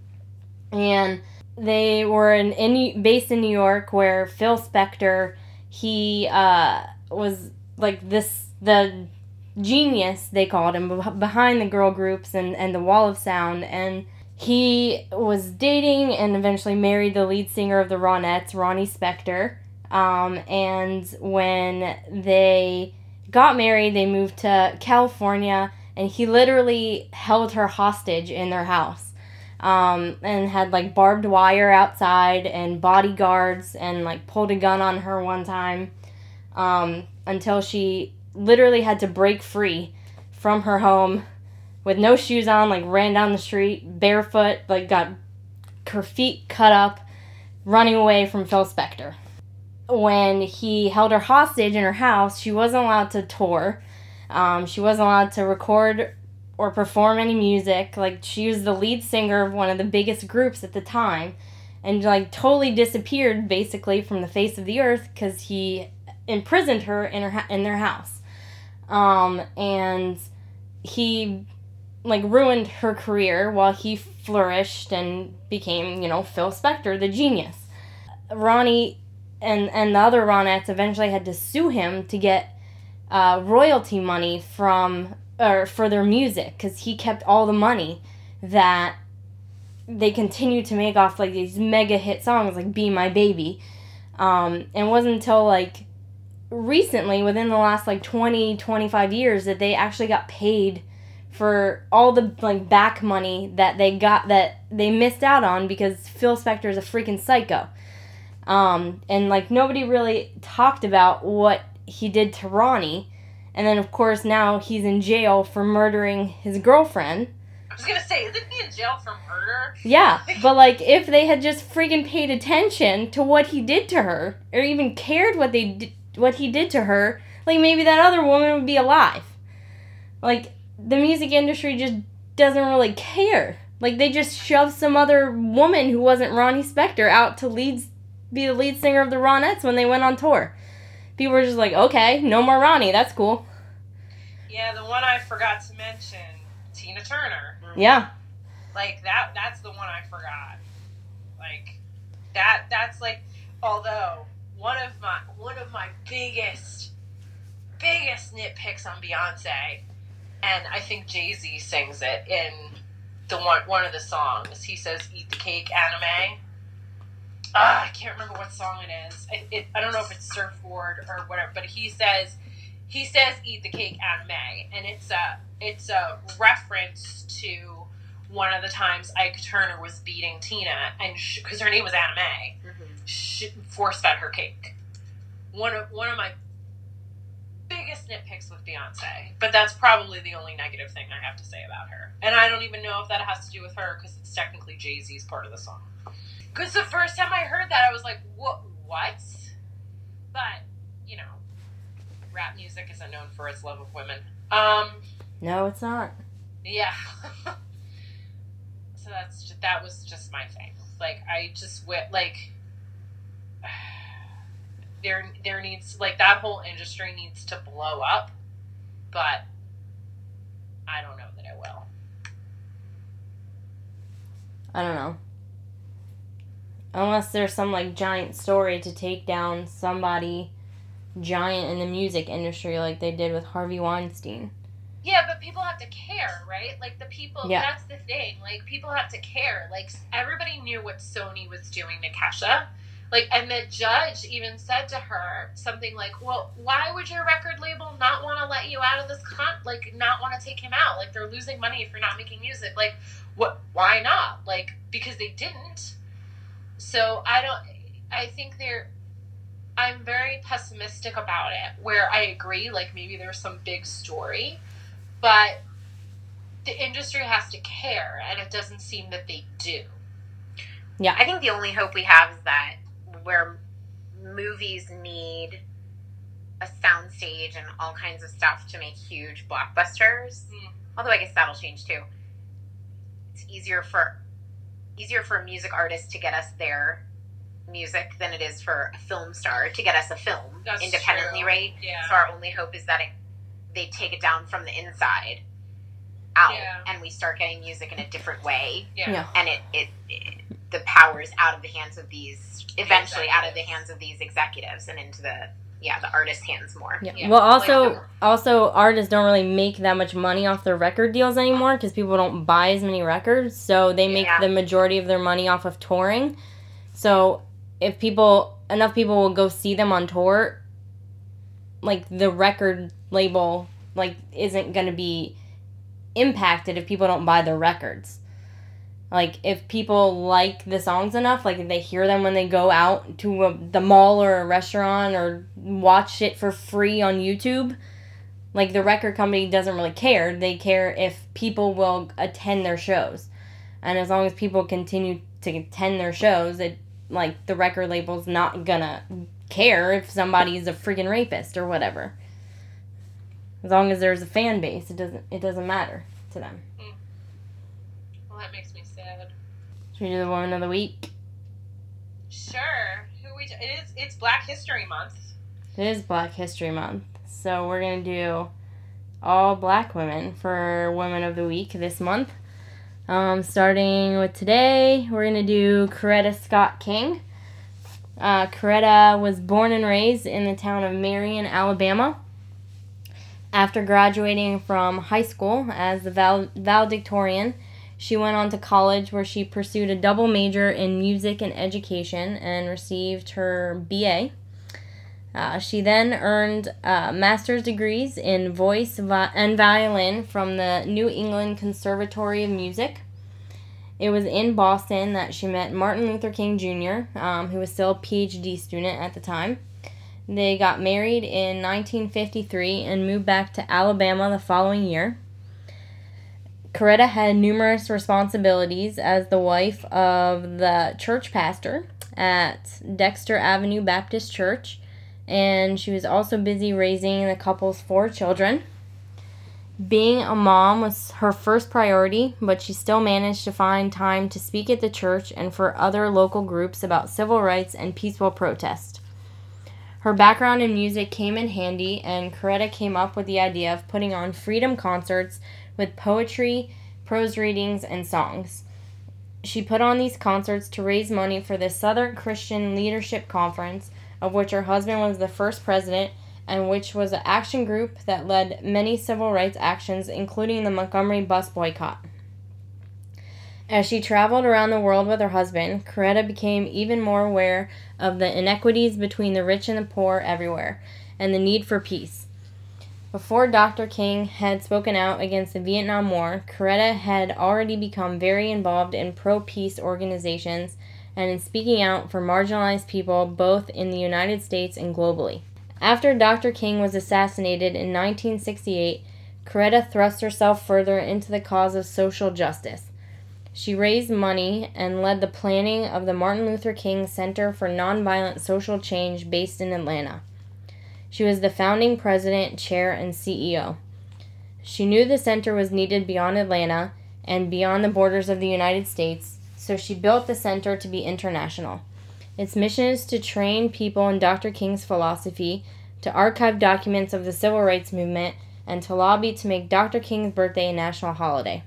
and they were in, in based in New York, where Phil Spector he uh, was like this the genius they called him behind the girl groups and, and the wall of sound and he was dating and eventually married the lead singer of the Ronettes, Ronnie Spector. Um, and when they got married, they moved to California, and he literally held her hostage in their house. Um, and had like barbed wire outside and bodyguards and like pulled a gun on her one time um, until she literally had to break free from her home with no shoes on, like ran down the street barefoot, like got her feet cut up, running away from Phil Spector. When he held her hostage in her house, she wasn't allowed to tour. Um, she wasn't allowed to record or perform any music. Like she was the lead singer of one of the biggest groups at the time, and like totally disappeared basically from the face of the earth because he imprisoned her in her in their house. Um, and he like ruined her career while he flourished and became, you know, Phil Spector, the genius. Ronnie and and the other Ronettes eventually had to sue him to get uh, royalty money from or for their music because he kept all the money that they continued to make off like these mega hit songs like "Be My Baby," um, and it wasn't until like recently within the last like 20 25 years that they actually got paid for all the like back money that they got that they missed out on because Phil Spector is a freaking psycho. Um, and like nobody really talked about what he did to Ronnie. And then of course now he's in jail for murdering his girlfriend. I was gonna say, isn't he in jail for murder? Yeah, but like if they had just freaking paid attention to what he did to her or even cared what they did, what he did to her, like maybe that other woman would be alive. Like the music industry just doesn't really care. Like they just shoved some other woman who wasn't Ronnie Spector out to lead be the lead singer of the Ronettes when they went on tour. People were just like, "Okay, no more Ronnie. That's cool." Yeah, the one I forgot to mention, Tina Turner. Yeah. Like that that's the one I forgot. Like that that's like although one of my one of my biggest biggest nitpicks on Beyonce and I think Jay-Z sings it in the one one of the songs. He says eat the cake Anna Mae. Uh, I can't remember what song it is. It, it, I don't know if it's Surfboard or whatever, but he says he says eat the cake Anna Mae and it's a it's a reference to one of the times Ike Turner was beating Tina, and because her name was Anna Mae, she force fed her cake. One of one of my biggest nitpicks with Beyonce, but that's probably the only negative thing I have to say about her. And I don't even know if that has to do with her because it's technically Jay Z's part of the song. Because the first time I heard that, I was like, "What? What?" But you know, rap music isn't known for its love of women. Um. No, it's not. Yeah. so that's just, that was just my thing. Like I just went like there there needs like that whole industry needs to blow up, but I don't know that it will. I don't know. Unless there's some like giant story to take down somebody giant in the music industry like they did with Harvey Weinstein. Yeah, but people have to care, right? Like the people. Yeah. That's the thing. Like people have to care. Like everybody knew what Sony was doing to Kesha. Like, and the judge even said to her something like, "Well, why would your record label not want to let you out of this con? Like, not want to take him out? Like, they're losing money if you're not making music. Like, what? Why not? Like, because they didn't. So I don't. I think they're. I'm very pessimistic about it. Where I agree, like maybe there's some big story, but the industry has to care, and it doesn't seem that they do. Yeah. I think the only hope we have is that where movies need a soundstage and all kinds of stuff to make huge blockbusters. Mm. Although I guess that'll change too. It's easier for easier for a music artist to get us their music than it is for a film star to get us a film That's independently, true. right? Yeah. So our only hope is that it, they take it down from the inside out, Yeah. and we start getting music in a different way, Yeah. Yeah. and it, it, it the powers out of the hands of these eventually out of the hands of these executives and into the yeah the artist hands more. Yeah. Yeah. Well, also, also artists don't really make that much money off their record deals anymore because people don't buy as many records. So they make Yeah. the majority of their money off of touring. So if people enough people will go see them on tour, like the record label like isn't gonna be impacted if people don't buy their records. Like if people like the songs enough, like if they hear them when they go out to a, the mall or a restaurant or watch it for free on YouTube, like the record company doesn't really care. They care if people will attend their shows. And as long as people continue to attend their shows, it like the record label's not gonna care if somebody's a freaking rapist or whatever. As long as there's a fan base, it doesn't it doesn't matter to them. Well, that makes me sad. Should we do the woman of the week? Sure. Who we? It is. It's Black History Month. It is Black History Month, so we're gonna do all black women for Women of the Week this month. Um, starting with today, we're gonna do Coretta Scott King. Uh, Coretta was born and raised in the town of Marion, Alabama. After graduating from high school as the val- valedictorian, she went on to college where she pursued a double major in music and education and received her BA. Uh, she then earned uh, master's degrees in voice vi- and violin from the New England Conservatory of Music. It was in Boston that she met Martin Luther King Jr., um, who was still a PhD student at the time. They got married in 1953 and moved back to Alabama the following year. Coretta had numerous responsibilities as the wife of the church pastor at Dexter Avenue Baptist Church and she was also busy raising the couple's four children. Being a mom was her first priority, but she still managed to find time to speak at the church and for other local groups about civil rights and peaceful protest. Her background in music came in handy, and Coretta came up with the idea of putting on freedom concerts with poetry, prose readings, and songs. She put on these concerts to raise money for the Southern Christian Leadership Conference of which her husband was the first president, and which was an action group that led many civil rights actions, including the Montgomery bus boycott. As she traveled around the world with her husband, Coretta became even more aware of the inequities between the rich and the poor everywhere, and the need for peace. Before Dr. King had spoken out against the Vietnam War, Coretta had already become very involved in pro peace organizations and in speaking out for marginalized people both in the United States and globally. After Dr. King was assassinated in 1968, Coretta thrust herself further into the cause of social justice. She raised money and led the planning of the Martin Luther King Center for Nonviolent Social Change based in Atlanta. She was the founding president, chair, and CEO. She knew the center was needed beyond Atlanta and beyond the borders of the United States, so she built the center to be international. Its mission is to train people in Dr. King's philosophy, to archive documents of the civil rights movement, and to lobby to make Dr. King's birthday a national holiday.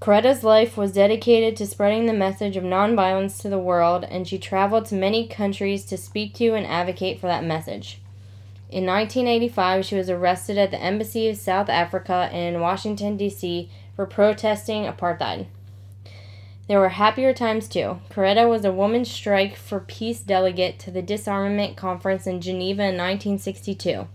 Coretta's life was dedicated to spreading the message of nonviolence to the world, and she traveled to many countries to speak to and advocate for that message. In 1985, she was arrested at the Embassy of South Africa in Washington, D.C. for protesting apartheid. There were happier times too. Coretta was a woman's strike for peace delegate to the disarmament conference in Geneva in 1962.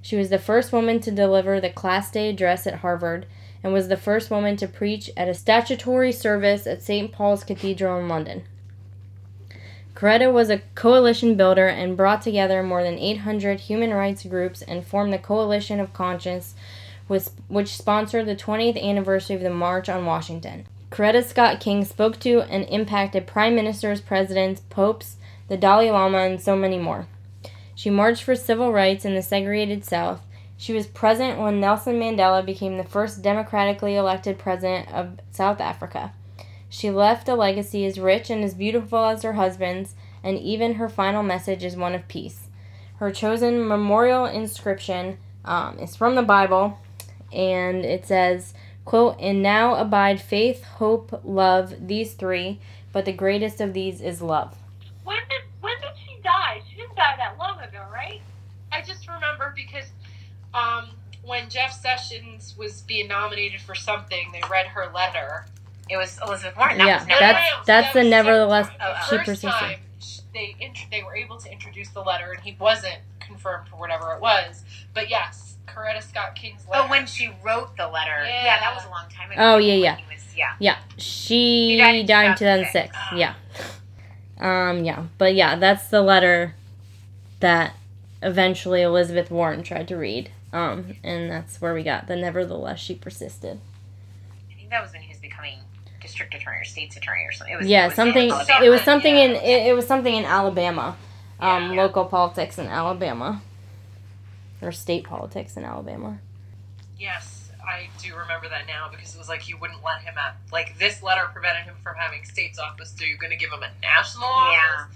She was the first woman to deliver the Class Day address at Harvard and was the first woman to preach at a statutory service at St. Paul's Cathedral in London. Coretta was a coalition builder and brought together more than 800 human rights groups and formed the Coalition of Conscience, which sponsored the 20th anniversary of the March on Washington. Coretta Scott King spoke to and impacted prime ministers, presidents, popes, the Dalai Lama, and so many more. She marched for civil rights in the segregated South. She was present when Nelson Mandela became the first democratically elected president of South Africa. She left a legacy as rich and as beautiful as her husband's, and even her final message is one of peace. Her chosen memorial inscription um, is from the Bible, and it says, quote, And now abide faith, hope, love, these three, but the greatest of these is love. When did, when did she die? She didn't die that long ago, right? I just remember because um, when Jeff Sessions was being nominated for something, they read her letter it was Elizabeth Warren. That yeah, was that's no, no, no, that's the nevertheless oh, she persisted. Time, they int- they were able to introduce the letter, and he wasn't confirmed for whatever it was. But yes, Coretta Scott King's letter. Oh, when she wrote the letter, yeah, yeah that was a long time ago. Oh yeah, yeah, was, yeah, yeah. She died in, died in 2006. Oh. Yeah, um, yeah, but yeah, that's the letter that eventually Elizabeth Warren tried to read. Um, and that's where we got the nevertheless she persisted. I think that was when he was becoming district attorney or state's attorney or something. It was, yeah, it was something. It was something yeah. in it, it, was something in Alabama, um, yeah, yeah. local politics in Alabama, or state politics in Alabama. Yes, I do remember that now because it was like you wouldn't let him at like this letter prevented him from having state's office. So you're going to give him a national office? Yeah.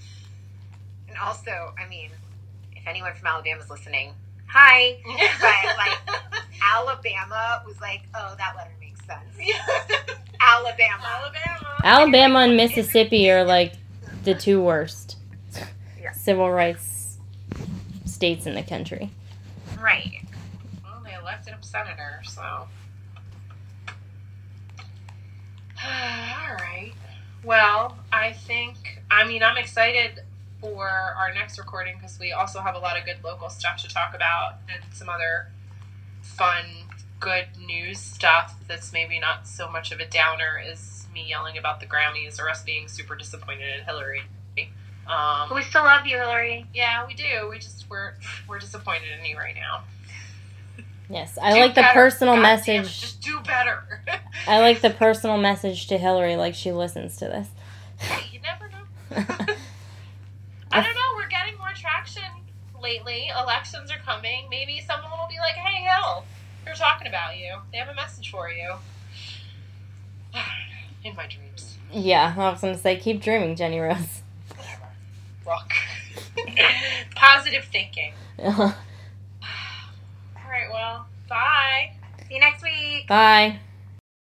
And also, I mean, if anyone from Alabama is listening, hi. but like Alabama was like, oh, that letter makes sense. Alabama. Alabama. Alabama and Mississippi are like the two worst yeah. civil rights states in the country. Right. Well, they elected him senator, so. All right. Well, I think, I mean, I'm excited for our next recording because we also have a lot of good local stuff to talk about and some other fun good news stuff that's maybe not so much of a downer is me yelling about the Grammys or us being super disappointed in Hillary. Um, we still love you, Hillary. Yeah, we do. We just we're we're disappointed in you right now. Yes, I do like the personal God message. Damn, just do better. I like the personal message to Hillary, like she listens to this. Hey, you never know. I don't know. We're getting more traction lately. Elections are coming. Maybe someone will be like, "Hey, Hill, they're talking about you. They have a message for you. In my dreams. Yeah, I was gonna say, keep dreaming, Jenny Rose. Whatever. Rock. Positive thinking. All right. Well, bye. See you next week. Bye.